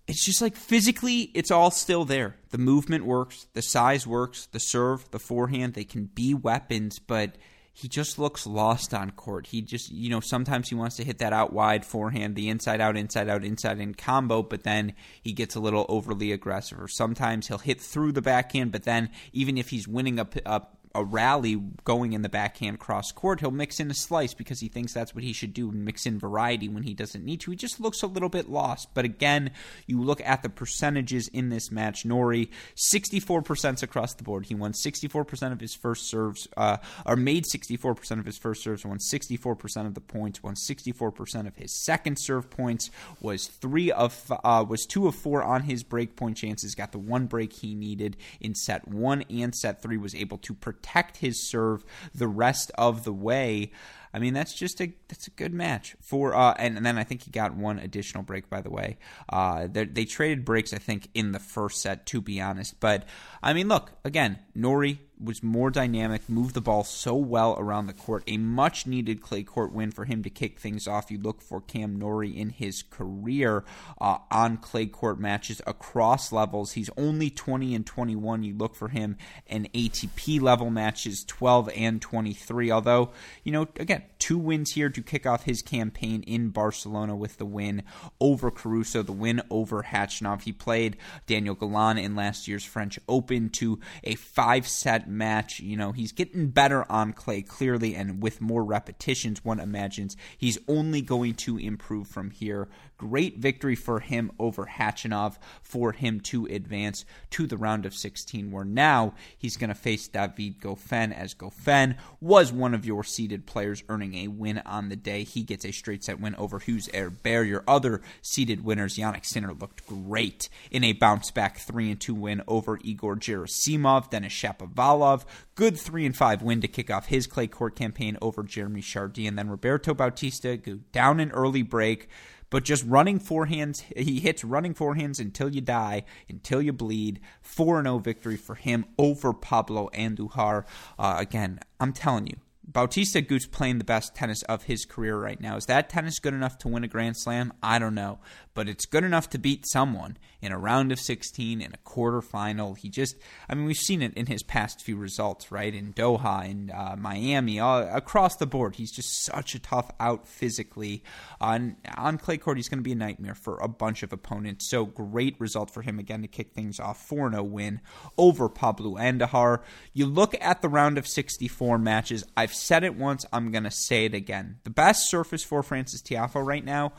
it's just like physically, it's all still there. The movement works, the size works, the serve, the forehand, they can be weapons, but he just looks lost on court. He just, you know, sometimes he wants to hit that out wide forehand, the inside out, inside out, inside in combo, but then he gets a little overly aggressive. Or sometimes he'll hit through the backhand, but then even if he's winning a, a a rally going in the backhand cross court, he'll mix in a slice because he thinks that's what he should do, mix in variety when he doesn't need to. He just looks a little bit lost. But again, you look at the percentages in this match. Norrie, 64% across the board. He won 64% of his first serves, uh, or made 64% of his first serves, won 64% of the points, won 64% of his second serve points, was three of uh, was two of four on his break point chances, got the one break he needed in set one and set three, was able to protect protect his serve the rest of the way. I mean, that's just a that's a good match for. Uh, and, and then I think he got one additional break. By the way, uh, they traded breaks. I think in the first set, to be honest. But I mean, look again, Norrie was more dynamic, moved the ball so well around the court. A much needed clay court win for him to kick things off. You look for Cam Norrie in his career uh, on clay court matches across levels. He's only 20 and 21. You look for him in ATP level matches, 12 and 23. Although, you know, again, two wins here to kick off his campaign in Barcelona with the win over Caruso, the win over Khachanov. He played Daniel Galan in last year's French Open to a five set match. You know, he's getting better on clay, clearly, and with more repetitions, one imagines he's only going to improve from here. Great victory for him over Khachanov for him to advance to the round of 16, where now he's going to face David Goffin, as Goffin was one of your seeded players earning a win on the day. He gets a straight set win over Hugues Herbert. Your other seeded winners, Jannik Sinner, looked great in a bounce back 3 and 2 win over Egor Gerasimov, Denis Shapovalov. Good 3 and 5 win to kick off his clay court campaign over Jeremy Chardy. And then Roberto Bautista go down an early break but just running forehands. He hits running forehands until you die, until you bleed. 4 0 victory for him over Pablo Andujar. Uh, again, I'm telling you, Bautista Agut's playing the best tennis of his career right now. Is that tennis good enough to win a Grand Slam? I don't know. But it's good enough to beat someone in a round of 16, in a quarterfinal. He just, I mean, we've seen it in his past few results, right? In Doha, in uh, Miami, all, across the board. He's just such a tough out physically. On, on clay court, he's going to be a nightmare for a bunch of opponents. So great result for him again to kick things off 4 0 win over Pablo Andujar. You look at the round of 64 matches, I've said it once, I'm going to say it again. The best surface for Frances Tiafoe right now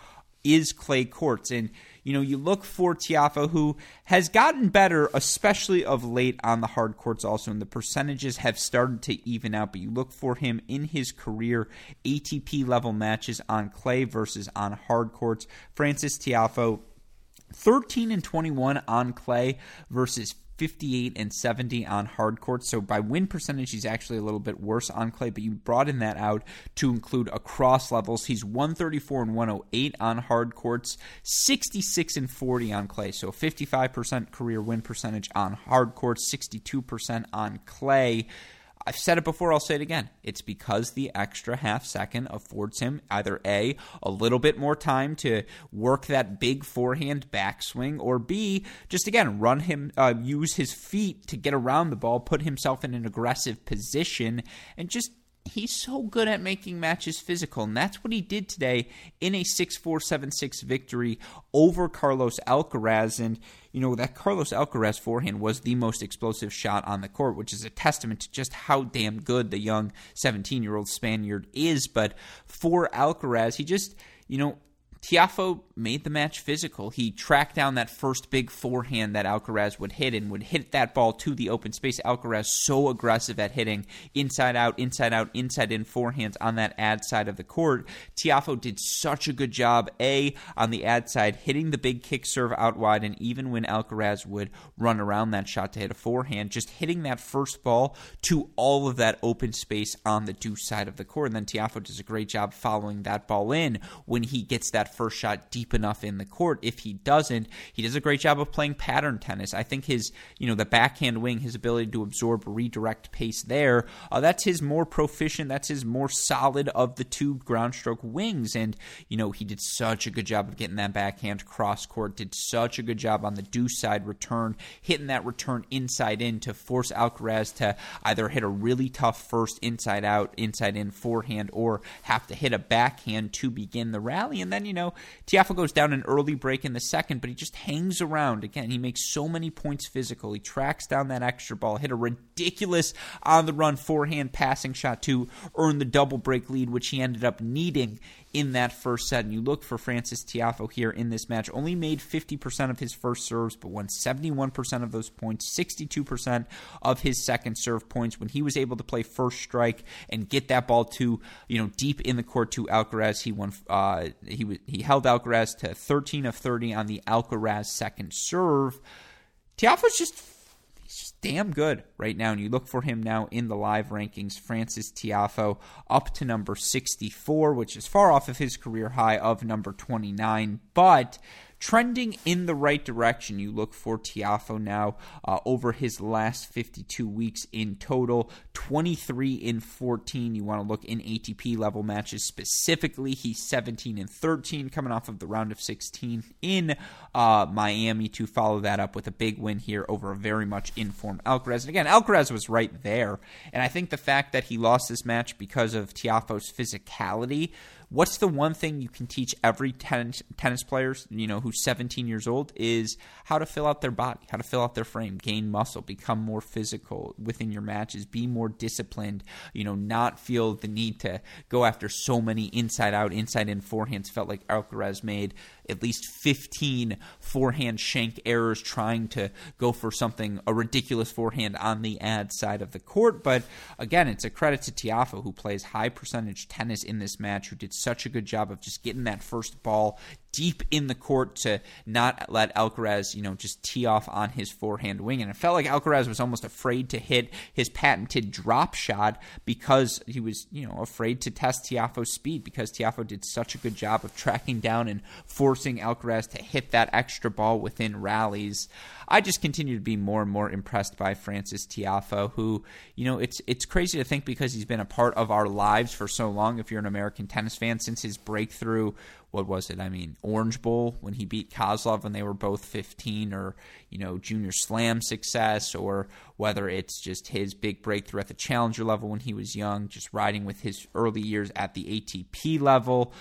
is clay courts. And, you know, you look for Tiafoe, who has gotten better, especially of late on the hard courts also, and the percentages have started to even out. But you look for him in his career ATP level matches on clay versus on hard courts. Frances Tiafoe. 13 and 21 on clay versus 58 and 70 on hard courts. So by win percentage, he's actually a little bit worse on clay, but you broaden that out to include across levels. He's 134 and 108 on hard courts, 66 and 40 on clay. So 55% career win percentage on hard courts, 62% on clay. I've said it before, I'll say it again. It's because the extra half second affords him either A, a little bit more time to work that big forehand backswing, or B, just again, run him, uh, use his feet to get around the ball, put himself in an aggressive position, and just he's so good at making matches physical, and that's what he did today in a 6 4 7 6 victory over Carlos Alcaraz. And, you know, that Carlos Alcaraz forehand was the most explosive shot on the court, which is a testament to just how damn good the young 17 year old Spaniard is. But for Alcaraz, he just, you know, Tiafoe made the match physical. He tracked down that first big forehand that Alcaraz would hit and would hit that ball to the open space. Alcaraz so aggressive at hitting inside out, inside out, inside in forehands on that ad side of the court. Tiafoe did such a good job, A, on the ad side, hitting the big kick serve out wide, and even when Alcaraz would run around that shot to hit a forehand, just hitting that first ball to all of that open space on the deuce side of the court. And then Tiafoe does a great job following that ball in when he gets that first shot deep enough in the court. If he doesn't, he does a great job of playing pattern tennis. I think his, you know, the backhand wing, his ability to absorb redirect pace there, uh, that's his more proficient, that's his more solid of the two ground stroke wings. And, you know, he did such a good job of getting that backhand cross court, did such a good job on the deuce side return, hitting that return inside in to force Alcaraz to either hit a really tough first inside out, inside in forehand, or have to hit a backhand to begin the rally. And then, you know, know, Tiafoe goes down an early break in the second, but he just hangs around. Again, he makes so many points physical. He tracks down that extra ball, hit a ridiculous on the run forehand passing shot to earn the double break lead, which he ended up needing in that first set. And you look for Frances Tiafoe here in this match. Only made 50% of his first serves, but won 71% of those points, 62% of his second serve points when he was able to play first strike and get that ball to, you know, deep in the court to Alcaraz. He won, uh, he, he held Alcaraz to 13 of 30 on the Alcaraz second serve. Tiafoe's just damn good right now. And you look for him now in the live rankings. Frances Tiafoe up to number 64, which is far off of his career high of number 29. But trending in the right direction. You look for Tiafoe now uh, over his last 52 weeks in total, 23 in 14. You want to look in ATP level matches specifically. He's 17 and 13 coming off of the round of 16 in uh, Miami to follow that up with a big win here over a very much informed Alcaraz. And again, Alcaraz was right there. And I think the fact that he lost this match because of Tiafoe's physicality what's the one thing you can teach every tennis, tennis players, you know, who's 17 years old is how to fill out their body, how to fill out their frame, gain muscle, become more physical within your matches, be more disciplined, you know, not feel the need to go after so many inside out, inside in forehands. Felt like Alcaraz made at least 15 forehand shank errors trying to go for something, a ridiculous forehand on the ad side of the court. But again, it's a credit to Tiafoe, who plays high percentage tennis in this match, who did such a good job of just getting that first ball deep in the court to not let Alcaraz, you know, just tee off on his forehand wing. And it felt like Alcaraz was almost afraid to hit his patented drop shot because he was, you know, afraid to test Tiafoe's speed because Tiafoe did such a good job of tracking down and forcing Alcaraz to hit that extra ball within rallies. I just continue to be more and more impressed by Frances Tiafoe, who, you know, it's it's crazy to think because he's been a part of our lives for so long. If you're an American tennis fan, since his breakthrough what was it? I mean, Orange Bowl when he beat Kozlov when they were both 15, or you know, Junior Slam success, or whether it's just his big breakthrough at the challenger level when he was young, just riding with his early years at the ATP level.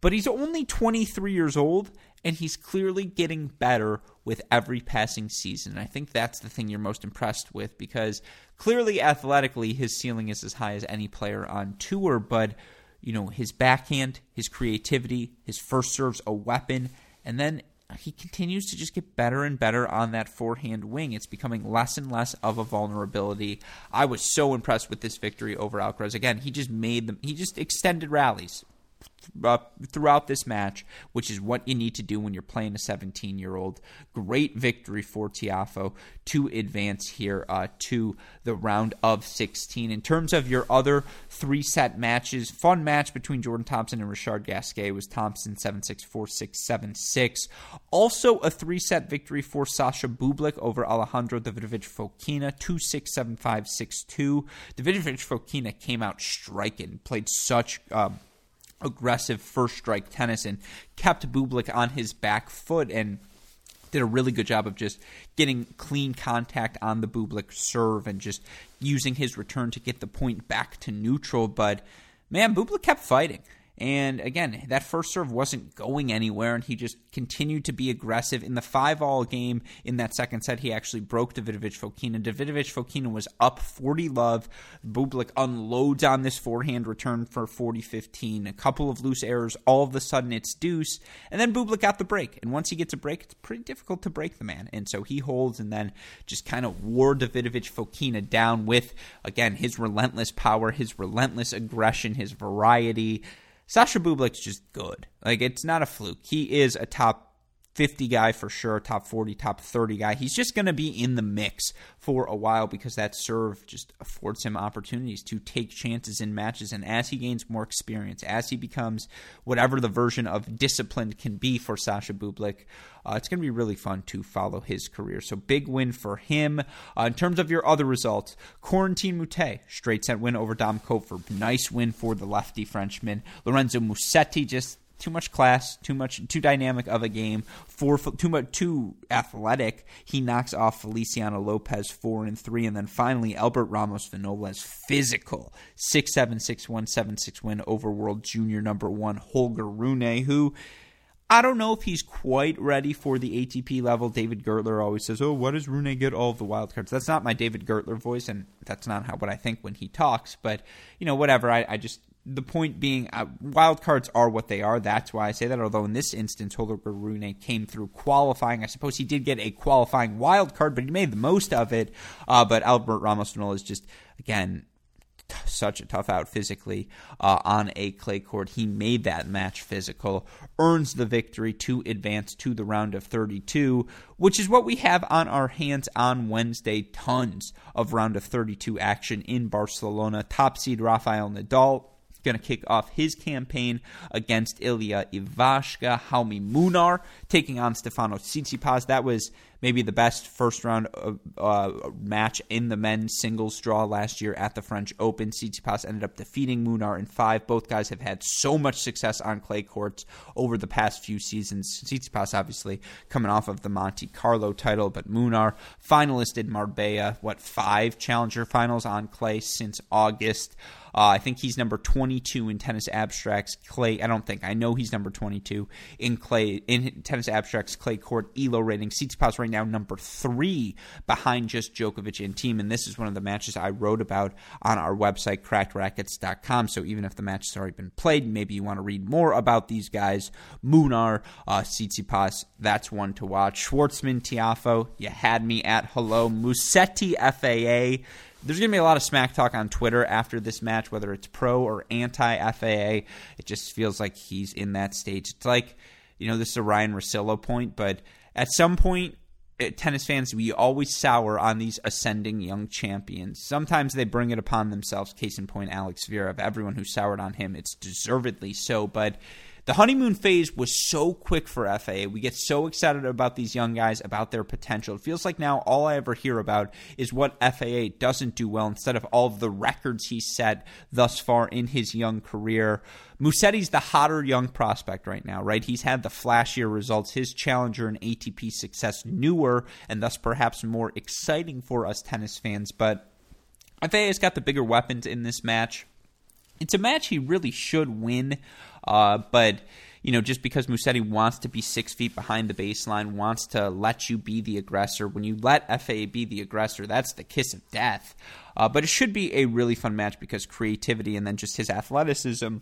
But he's only 23 years old, and he's clearly getting better with every passing season. I think that's the thing you're most impressed with because clearly athletically his ceiling is as high as any player on tour, but you know, his backhand, his creativity, his first serve's a weapon, and then he continues to just get better and better on that forehand wing. It's becoming less and less of a vulnerability. I was so impressed with this victory over Alcaraz. Again, he just made them. He just extended rallies uh, throughout this match, which is what you need to do when you're playing a 17 year old. Great victory for Tiafoe to advance here uh, to the round of 16. In terms of your other three set matches, fun match between Jordan Thompson and Richard Gasquet was Thompson 7 6 4 6 7 6. Also, a three set victory for Sasha Bublik over Alejandro Davidovich Fokina 2 6 7 5 6 2. Davidovich Fokina came out striking, played such. Um, aggressive first strike tennis and kept Bublik on his back foot and did a really good job of just getting clean contact on the Bublik serve and just using his return to get the point back to neutral. But man, Bublik kept fighting. And again, that first serve wasn't going anywhere, and he just continued to be aggressive. In the five all game in that second set, he actually broke Davidovich Fokina. Davidovich Fokina was up 40 love. Bublik unloads on this forehand return for 40 15. A couple of loose errors. All of a sudden, it's deuce. And then Bublik got the break. And once he gets a break, it's pretty difficult to break the man. And so he holds and then just kind of wore Davidovich Fokina down with, again, his relentless power, his relentless aggression, his variety. Sasha Bublik's just good. Like it's not a fluke. He is a top 50 guy for sure, top 40, top 30 guy. He's just going to be in the mix for a while because that serve just affords him opportunities to take chances in matches. And as he gains more experience, as he becomes whatever the version of disciplined can be for Sasha Bublik, uh, it's going to be really fun to follow his career. So big win for him. Uh, in terms of your other results, Corentin Moutet, straight set win over Dom Koepfer. Nice win for the lefty Frenchman. Lorenzo Musetti just too much class, too much, too dynamic of a game, four, too much, too athletic. He knocks off Feliciano Lopez four and three, and then finally Albert Ramos Vinolas physical six seven six one seven six win over World Junior number one Holger Rune, who. I don't know if he's quite ready for the ATP level. David Gertler always says, "Oh, what does Rune get all of the wild cards?" That's not my David Gertler voice, and that's not how what I think when he talks. But you know, whatever. I, I just the point being, uh, wild cards are what they are. That's why I say that. Although in this instance, Holger Rune came through qualifying. I suppose he did get a qualifying wild card, but he made the most of it. Uh, but Albert Ramos is just again t- such a tough out physically uh, on a clay court. He made that match physical, earns the victory to advance to the round of 32, which is what we have on our hands on Wednesday. Tons of round of 32 action in Barcelona. Top seed Rafael Nadal going to kick off his campaign against Ilya Ivashka. Jaume Munar taking on Stefano Tsitsipas. That was maybe the best first round uh, match in the men's singles draw last year at the French Open. Tsitsipas ended up defeating Munar in five. Both guys have had so much success on clay courts over the past few seasons. Tsitsipas obviously coming off of the Monte Carlo title, but Munar finalist in Marbella. What five challenger finals on clay since August. Uh, I think he's number 22 in tennis abstracts clay. I don't think I know he's number 22 in clay in tennis abstracts clay court elo rating. Tsitsipas right now number three behind just Djokovic and Thiem. and this is one of the matches I wrote about on our website crackedracquets.com. So even if the match has already been played, maybe you want to read more about these guys. Munar, uh, Tsitsipas, that's one to watch. Schwartzman, Tiafoe, you had me at hello. Musetti, FAA there's going to be a lot of smack talk on Twitter after this match, whether it's pro or anti FAA. It just feels like he's in that stage. It's like you know, this is a Ryen Russillo point, but at some point, eh, tennis fans, we always sour on these ascending young champions. Sometimes they bring it upon themselves. Case in point, Alex Zverev. Of Everyone who soured on him, it's deservedly so. But the honeymoon phase was so quick for FAA. We get so excited about these young guys, about their potential. It feels like now all I ever hear about is what FAA doesn't do well instead of all of the records he set thus far in his young career. Musetti's the hotter young prospect right now, right? He's had the flashier results. His challenger and ATP success newer and thus perhaps more exciting for us tennis fans. But FAA's got the bigger weapons in this match. It's a match he really should win. Uh, but you know, just because Musetti wants to be six feet behind the baseline, wants to let you be the aggressor. When you let FAA be the aggressor, that's the kiss of death. Uh, but it should be a really fun match because creativity and then just his athleticism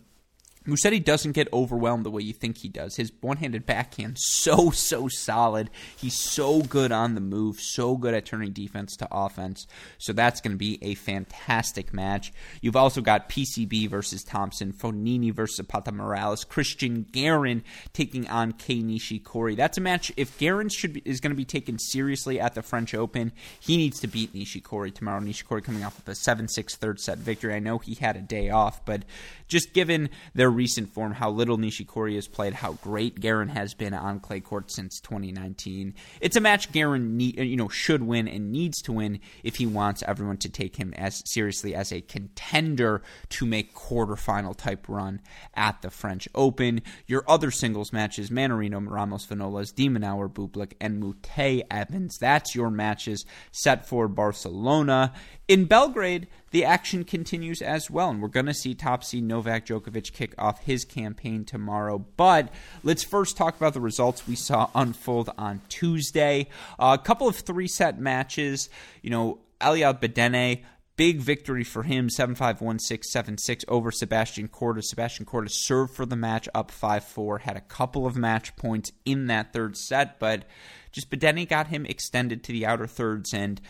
Musetti doesn't get overwhelmed the way you think he does. His one-handed backhand so so solid. He's so good on the move, so good at turning defense to offense. So that's going to be a fantastic match. You've also got PCB versus Thompson, Fognini versus Pata Morales, Cristian Garin taking on Kei Nishikori. That's a match. If Garin should be, is going to be taken seriously at the French Open, he needs to beat Nishikori tomorrow. Nishikori coming off of a 7-6 third set victory. I know he had a day off, but just given their recent form, how little Nishikori has played, how great Garin has been on clay court since 2019, it's a match Garin need, you know should win and needs to win if he wants everyone to take him as seriously as a contender to make quarterfinal type run at the French Open. Your other singles matches: Mannarino, Ramos, Vinolas, de Minaur, Bublik, and Moutet Evans. That's your matches set for Barcelona. In Belgrade, the action continues as well, and we're going to see top seed Novak Djokovic kick off his campaign tomorrow. But let's first talk about the results we saw unfold on Tuesday. Uh, a couple of three set matches. You know, Aljaz Bedene big victory for him 7-5-1-6 over Sebastian Korda. Sebastian Korda served for the match up 5-4, had a couple of match points in that third set, but just Bedene got him extended to the outer thirds and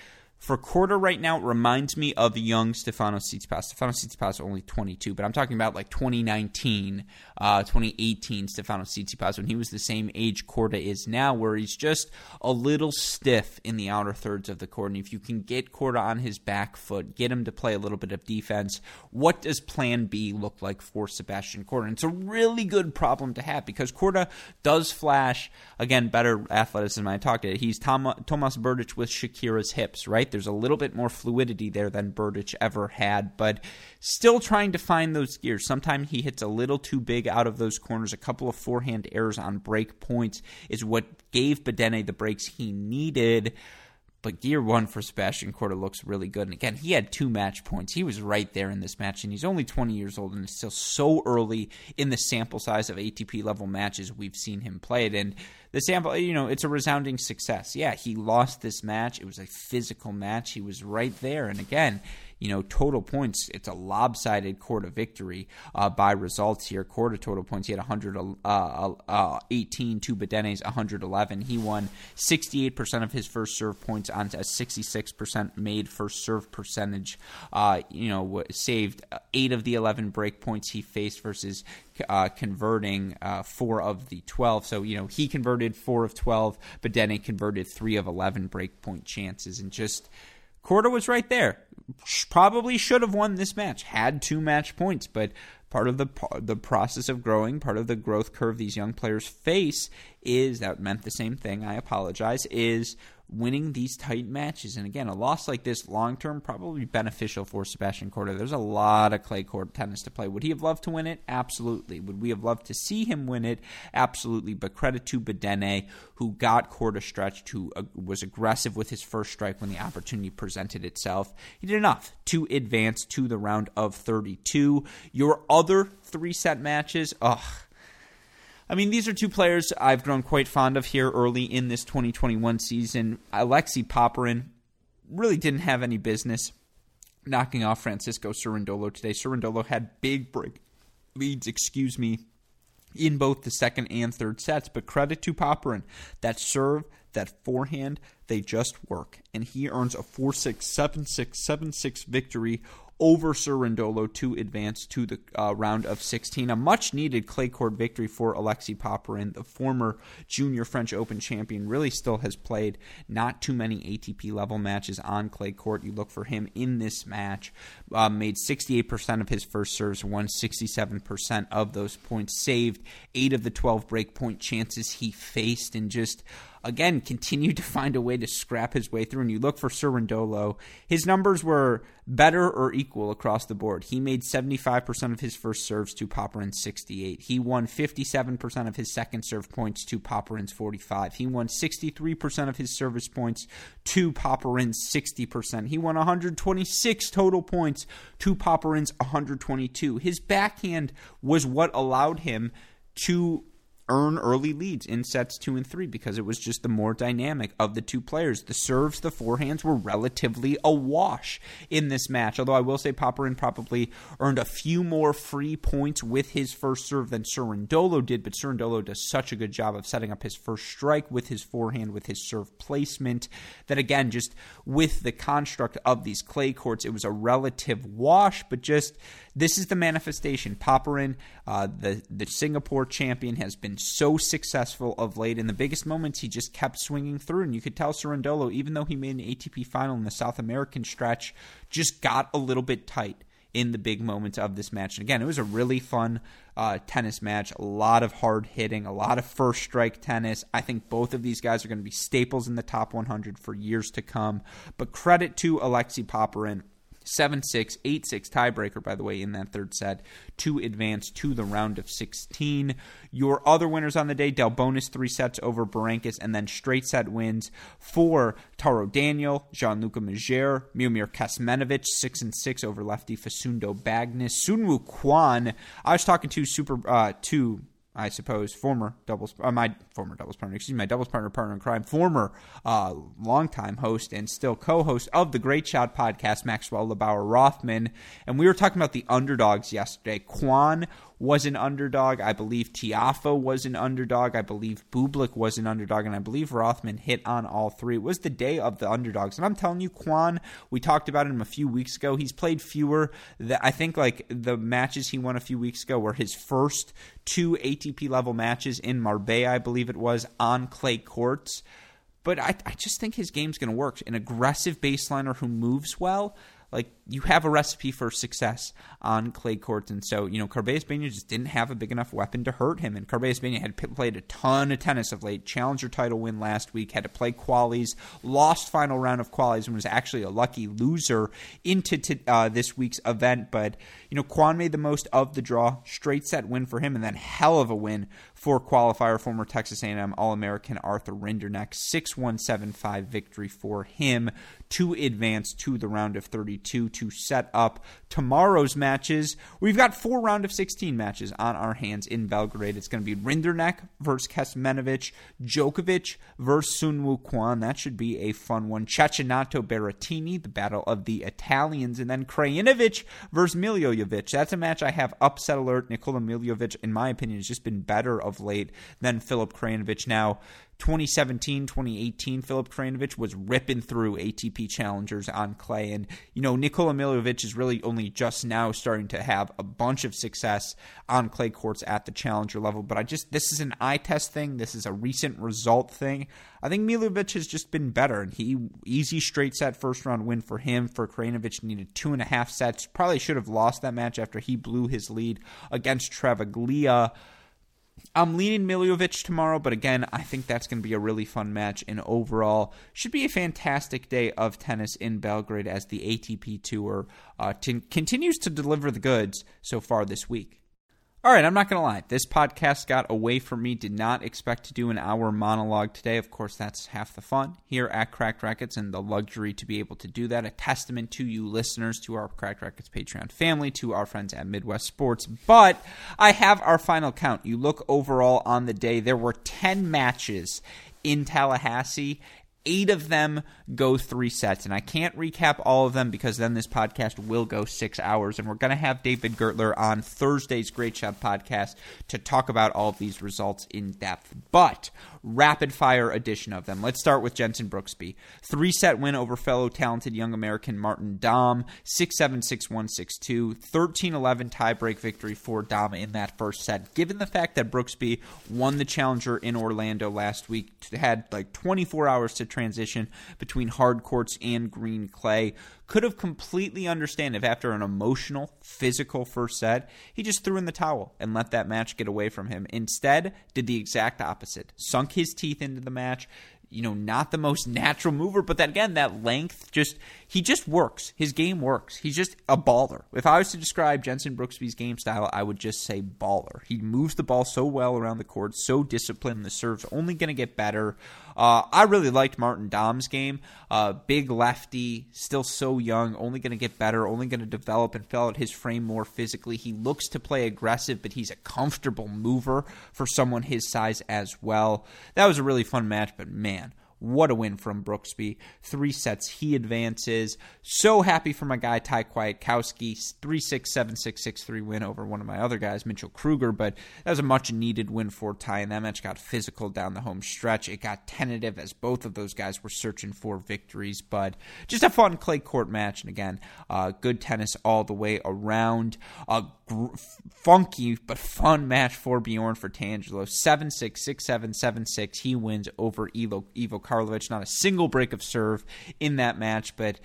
for Korda right now, it reminds me of young Stefano Tsitsipas. Stefano Tsitsipas only 22, but I'm talking about like 2019, uh, 2018 Stefano Tsitsipas when he was the same age Korda is now, where he's just a little stiff in the outer thirds of the court. And if you can get Korda on his back foot, get him to play a little bit of defense, what does Plan B look like for Sebastian Korda? And it's a really good problem to have because Korda does flash again better athleticism. I talked to he's Tom, Tomas Berdych with Shakira's hips, right? There's a little bit more fluidity there than Berdych ever had, but still trying to find those gears. Sometimes he hits a little too big out of those corners. A couple of forehand errors on break points is what gave Bedene the breaks he needed. But gear one for Sebastian Korda looks really good. And again, he had two match points. He was right there in this match, and he's only 20 years old and it's still so early in the sample size of ATP level matches we've seen him play it. And the sample, you know, it's a resounding success. Yeah, he lost this match. It was a physical match. He was right there. And again, you know, total points, it's a lopsided Korda victory uh, by results here. Quarter total points, he had 118 uh, uh, to Bedene's 111. He won 68% of his first serve points on a 66% made first serve percentage. Uh, you know, saved eight of the 11 break points he faced versus uh, converting uh, four of the 12. So, you know, he converted four of 12, but Bedene converted three of 11 breakpoint chances. And just Korda was right there. Probably should have won this match. Had two match points, but part of the the process of growing, part of the growth curve these young players face is that meant the same thing. I apologize. Is winning these tight matches. And again, a loss like this long term probably beneficial for Sebastian Korda. There's a lot of clay court tennis to play. Would he have loved to win it? Absolutely. Would we have loved to see him win it? Absolutely. But credit to Bedene, who got Korda stretched, who uh, was aggressive with his first strike when the opportunity presented itself. He did enough to advance to the round of 32. Your other three set matches, ugh I mean, these are two players I've grown quite fond of here early in this 2021 season. Alexei Popyrin really didn't have any business knocking off Francisco Cerundolo today. Cerundolo had big break leads, excuse me, in both the second and third sets. But credit to Popyrin. That serve, that forehand, they just work. And he earns a 4 6, 7 6, 7 6 victory over Cerundolo to advance to the uh, round of 16. A much needed clay court victory for Alexei Popyrin, the former junior French Open champion, really still has played not too many ATP level matches on clay court. You look for him in this match, uh, made 68% of his first serves, won 67% of those points, saved eight of the 12 break point chances he faced, and just again, continued to find a way to scrap his way through. And you look for Cerundolo, his numbers were better or equal across the board. He made 75% of his first serves to Popyrin's 68. He won 57% of his second serve points to Popyrin's 45. He won 63% of his service points to Popyrin's 60%. He won 126 total points to Popyrin's 122. His backhand was what allowed him to earn early leads in sets two and three because it was just the more dynamic of the two players. The serves, the forehands were relatively a wash in this match. Although I will say Popyrin probably earned a few more free points with his first serve than Cerundolo did, but Cerundolo does such a good job of setting up his first strike with his forehand, with his serve placement, that again, just with the construct of these clay courts, it was a relative wash, but just this is the manifestation. Popyrin, uh, the the Singapore champion, has been so successful of late. In the biggest moments, he just kept swinging through, and you could tell Cerundolo, even though he made an ATP final in the South American stretch, just got a little bit tight in the big moments of this match. And again, it was a really fun uh, tennis match. A lot of hard hitting, a lot of first strike tennis. I think both of these guys are going to be staples in the top 100 for years to come. But credit to Alexei Popyrin 7 6, 8 6 tiebreaker, by the way, in that third set to advance to the round of 16. Your other winners on the day, Delbonis three sets over Berankis, and then straight set wins for Taro Daniel, Gianluca Mager, Miomir Kecmanovic, 6 and 6 over lefty Facundo Bagnis. Soonwoo Kwon, I was talking to super uh, to I suppose, former doubles, uh, my former doubles partner, excuse me, my doubles partner, partner in crime, former uh, longtime host and still co-host of the Great Shot podcast, Maxwell Lebauer Rothman, and we were talking about the underdogs yesterday. Kwon was an underdog. I believe Tiafoe was an underdog. I believe Bublik was an underdog. And I believe Rothman hit on all three. It was the day of the underdogs. And I'm telling you, Kwon, we talked about him a few weeks ago. He's played fewer. That I think like the matches he won a few weeks ago were his first two ATP level matches in Marbella, I believe it was, on clay courts. But I, I just think his game's going to work. An aggressive baseliner who moves well like you have a recipe for success on clay courts. And so, you know, Carballes Baena just didn't have a big enough weapon to hurt him. And Carballes Baena had played a ton of tennis of late. Challenger title win last week, had to play qualies, lost final round of qualies, and was actually a lucky loser into t- uh, this week's event. But, you know, Kwon made the most of the draw. Straight set win for him, and then hell of a win for qualifier former Texas A&M All-American Arthur Rinderknech. 6-1-7-5 victory for him to advance to the round of 32 to set up tomorrow's matches. We've got four round of 16 matches on our hands in Belgrade. It's going to be Rinderknech versus Kecmanovic, Djokovic versus Soonwoo Kwon. That should be a fun one. Cecchinato Berrettini, the battle of the Italians, and then Krajinovic versus Milojevic. That's a match I have upset alert. Nikola Milojevic, in my opinion, has just been better of late than Filip Krajinovic. Now, 2017, 2018, Filip Krajinovic was ripping through ATP challengers on clay. And, you know, Nikola Milojevic is really only just now starting to have a bunch of success on clay courts at the challenger level. But I just, this is an eye test thing. This is a recent result thing. I think Milojevic has just been better. And he, easy straight set first round win for him. For Krajinovic, needed two and a half sets. Probably should have lost that match after he blew his lead against Travaglia. I'm leaning Milojevic tomorrow, but again, I think that's going to be a really fun match. And overall, should be a fantastic day of tennis in Belgrade as the ATP Tour uh, t- continues to deliver the goods so far this week. All right, I'm not going to lie. This podcast got away from me. Did not expect to do an hour monologue today. Of course, that's half the fun here at Cracked Racquets and the luxury to be able to do that. A testament to you listeners, to our Cracked Racquets Patreon family, to our friends at Midwest Sports. But I have our final count. You look overall on the day, there were 10 matches in Tallahassee Eight of them go three sets, and I can't recap all of them because then this podcast will go six hours. And we're going to have David Gertler on Thursday's Great Shot podcast to talk about all of these results in depth. But rapid fire edition of them. Let's start with Jensen Brooksby. Three set win over fellow talented young American Martin Damm, 6 7 6 1 6 2, 13 11 tiebreak victory for Damm in that first set. Given the fact that Brooksby won the challenger in Orlando last week, had like 24 hours to transition between hard courts and green clay, could have completely understand if after an emotional, physical first set, he just threw in the towel and let that match get away from him. Instead, did the exact opposite. Sunk his teeth into the match, you know, not the most natural mover, but that again, that length just he just works. His game works. He's just a baller. If I was to describe Jensen Brooksby's game style, I would just say baller. He moves the ball so well around the court, so disciplined. The serve's only going to get better. Uh, I really liked Martin Damm's game. Uh, big lefty, still so young, only going to get better, only going to develop and fill out his frame more physically. He looks to play aggressive, but he's a comfortable mover for someone his size as well. That was a really fun match, but man, what a win from Brooksby. Three sets he advances. So happy for my guy Thai Kwiatkowski. 3 6 7 6 6 3 win over one of my other guys, Mitchell Krueger. But that was a much needed win for Thai, and that match got physical down the home stretch. It got tentative as both of those guys were searching for victories. But just a fun clay court match. And again, uh, good tennis all the way around. Gr- funky but fun match for Bjorn Fratangelo. 7 6 6 7 7 6. He wins over Ivo, Ivo Karlovic. Not a single break of serve in that match, but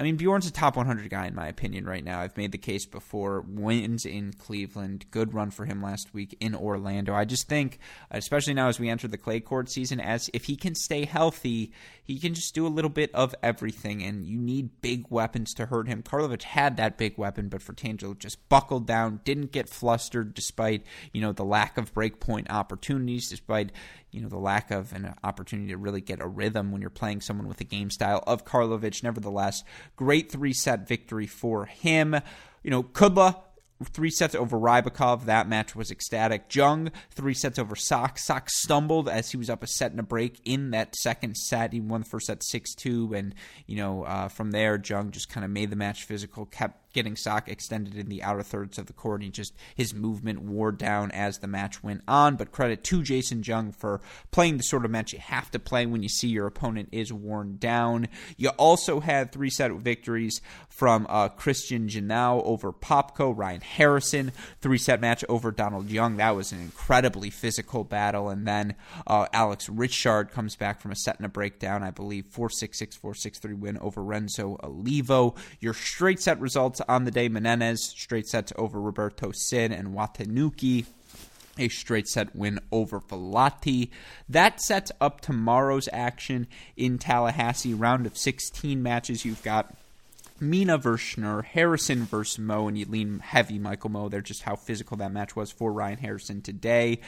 I mean, Bjorn's a top 100 guy in my opinion right now. I've made the case before. Wins in Cleveland, good run for him last week in Orlando. I just think, especially now as we enter the clay court season, as if he can stay healthy, he can just do a little bit of everything. And you need big weapons to hurt him. Karlovic had that big weapon, but Fratangelo just buckled down, didn't get flustered despite you know the lack of breakpoint opportunities, despite you know the lack of an opportunity to really get a rhythm when you're playing someone with the game style of Karlovic. Nevertheless, great three set victory for him. You know, Kudla three sets over Rybakov. That match was ecstatic. Jung, three sets over Sock. Sock stumbled as he was up a set and a break in that second set. He won the first set 6 2. And, you know, uh, from there, Jung just kind of made the match physical, kept getting Sock extended in the outer thirds of the court. He just his movement wore down as the match went on. But credit to Jason Jung for playing the sort of match you have to play when you see your opponent is worn down. You also had three set victories from uh, Christian Janau over Popko, Ryan Harrison, three set match over Donald Young. That was an incredibly physical battle. And then uh, Alex Richard comes back from a set and a breakdown, I believe, 4 6 6 4 6 3 win over Renzo Olivo. Your straight set results on the day. Menendez straight sets over Roberto Cid and Watanuki a straight set win over Velati. That sets up tomorrow's action in Tallahassee. Round of 16 matches. You've got Mina versus Harrison versus Mmoh, and you lean heavy Michael Mmoh there, just how physical that match was for Ryan Harrison today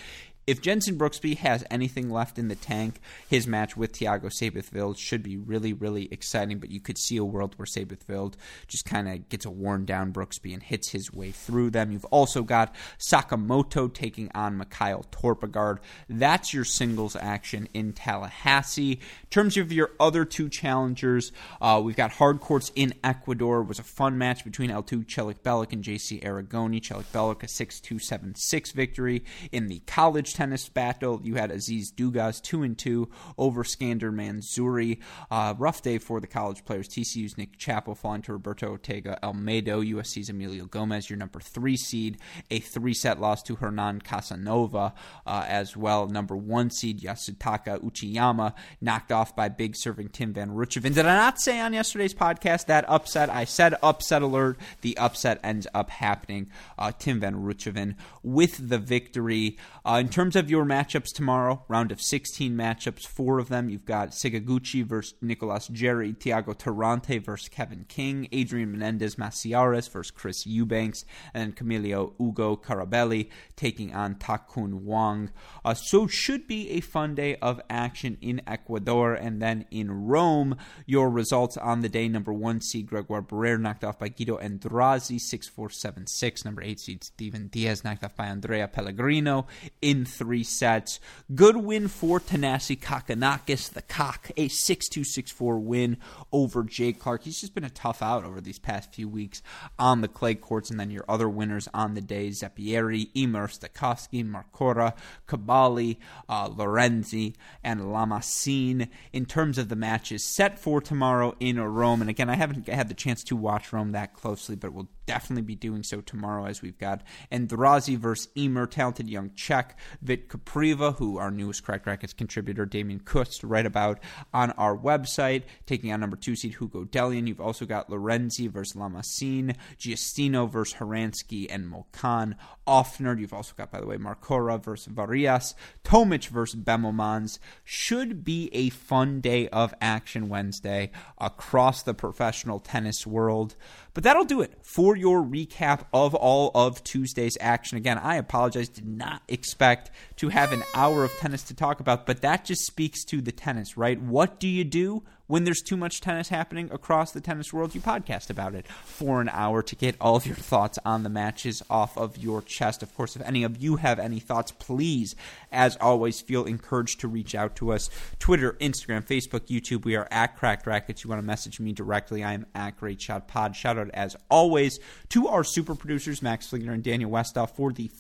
if Jensen Brooksby has anything left in the tank, his match with Thiago Seyboth should be really, really exciting. But you could see a world where Seyboth just kind of gets a worn down Brooksby and hits his way through them. You've also got Sakamoto taking on Mikael Torpegaard. That's your singles action in Tallahassee. In terms of your other two challengers, uh, we've got hard courts in Ecuador. It was a fun match between Altug Celikbilek and JC Aragone. Celik Belik a 6 2 7 6 victory in the college tennis battle. You had Aziz Dougaz two and two over Skander Mansouri. Uh, rough day for the college players. TCU's Nick Chappell falling to Roberto Ortega Olmedo. USC's Emilio Gomez, your number three seed. A three set loss to Hernan Casanova uh, as well. Number one seed Yasutaka Uchiyama knocked off by big serving Tim Van Rijthoven. Did I not say on yesterday's podcast that upset? I said upset alert. The upset ends up happening. Uh, Tim Van Rijthoven with the victory. Uh, in terms terms of your matchups tomorrow, round of 16 matchups, four of them. You've got Sakaguchi versus Nicolas Jarry, Thiago Tirante versus Kevin King, Adrian Menendez Maceiras versus Chris Eubanks, and Camilo Ugo Carabelli taking on Takun Wang. Uh, so should be a fun day of action in Ecuador. And then in Rome, your results on the day number one seed Gregoire Barrere knocked off by Guido Andreozzi, 6 4 7 6. Number eight seed Steven Diez knocked off by Andrea Pellegrino in three sets. Good win for Thanasi Kokkinakis, the cock, a 6 2 6 4 win over Jake Clark. He's just been a tough out over these past few weeks on the clay courts. And then your other winners on the day Zeppieri, Emer, Stakowski, Marcora, Kabali, uh, Lorenzi, and Lamassine. In terms of the matches set for tomorrow in Rome, and again, I haven't had the chance to watch Rome that closely, but we'll definitely be doing so tomorrow as we've got Andreozzi versus Emer, talented young Czech, Vit Kopriva, who our newest Crack Racquets contributor, Damien Kust, write about on our website, taking on number two seed Hugo Dellien. You've also got Lorenzi versus Lamassine, Giustino versus Horansky, and Mokan. Ofner, you've also got, by the way, Marcora versus Varias, Tomic versus Bemelmans. Should be a fun day of action Wednesday across the professional tennis world. But that'll do it for your recap of all of Tuesday's action. Again, I apologize, did not expect to have an hour of tennis to talk about, but that just speaks to the tennis, right? What do you do when there's too much tennis happening across the tennis world? You podcast about it for an hour to get all of your thoughts on the matches off of your chest. Of course, if any of you have any thoughts, please, as always, feel encouraged to reach out to us. Twitter, Instagram, Facebook, YouTube, we are at Cracked Racquets. You want to message me directly, I am at Great Shot Pod. Shout out, as always, to our super producers, Max Fligner and Daniel Westoff, for the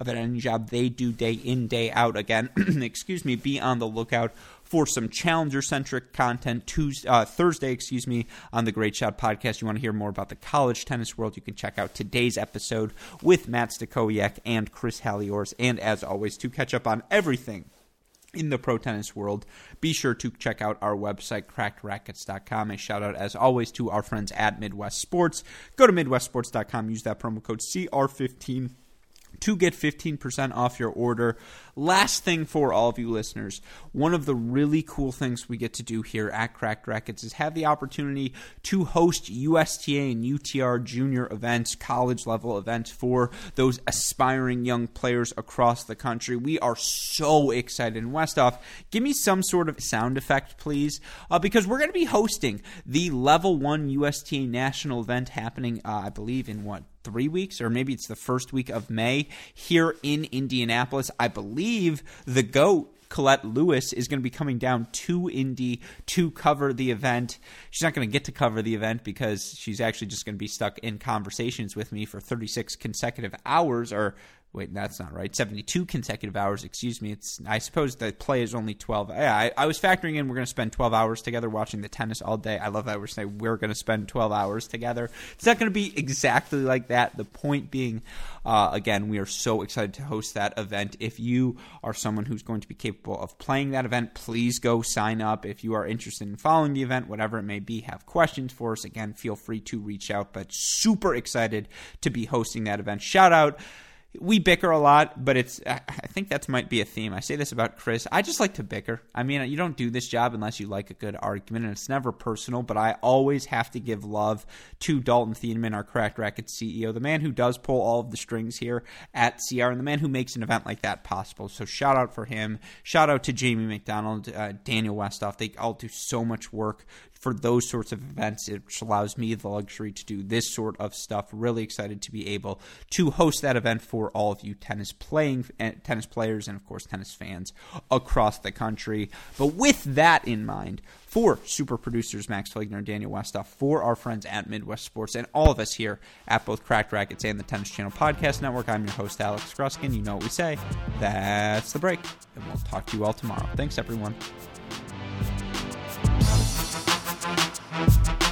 of any job they do day in, day out. Again, excuse me, be on the lookout for some challenger centric content Tuesday, uh, Thursday, excuse me, on the Great Shot podcast. You want to hear more about the college tennis world? You can check out today's episode with Matt Stakowiak and Chris Halliors. And as always, to catch up on everything in the pro tennis world, be sure to check out our website, crackedracquets.com. A shout out, as always, to our friends at Midwest Sports. Go to MidwestSports.com, use that promo code CR15 to get 15% off your order. Last thing for all of you listeners, one of the really cool things we get to do here at Cracked Racquets is have the opportunity to host USTA and UTR junior events, college level events for those aspiring young players across the country. We are so excited. And Westoff, give me some sort of sound effect, please, uh, because we're going to be hosting the level one USTA national event happening, uh, I believe, in what? three weeks, or maybe it's the first week of May here in Indianapolis. I believe the GOAT Colette Lewis is going to be coming down to Indy to cover the event. She's not going to get to cover the event because she's actually just going to be stuck in conversations with me for 36 consecutive hours, or wait, that's not right. 72 consecutive hours, excuse me. It's I suppose the play is only 12. Yeah, I, I was factoring in we're going to spend 12 hours together watching the tennis all day. I love that we're saying we're going to spend 12 hours together. It's not going to be exactly like that. The point being, uh, again, we are so excited to host that event. If you are someone who's going to be capable of playing that event, please go sign up. If you are interested in following the event, whatever it may be, have questions for us, again, feel free to reach out. But super excited to be hosting that event. Shout out we bicker a lot, but it's I think that might be a theme. I say this about Chris. I just like to bicker. I mean, you don't do this job unless you like a good argument, and it's never personal. But I always have to give love to Dalton Thieneman, our Cracked Racquet CEO, the man who does pull all of the strings here at CR, and the man who makes an event like that possible. So shout out for him. Shout out to Jamie McDonald, uh, Daniel Westoff. They all do so much work for those sorts of events, which allows me the luxury to do this sort of stuff. Really excited to be able to host that event for all of you tennis playing eh, tennis players and of course tennis fans across the country. But with that in mind, for super producers Max Fligner and Daniel Westoff, for our friends at Midwest Sports, and all of us here at both Cracked Racquets and the Tennis Channel Podcast Network, I'm your host Alex Gruskin. You know what we say. That's the break, and we'll talk to you all tomorrow. Thanks, everyone you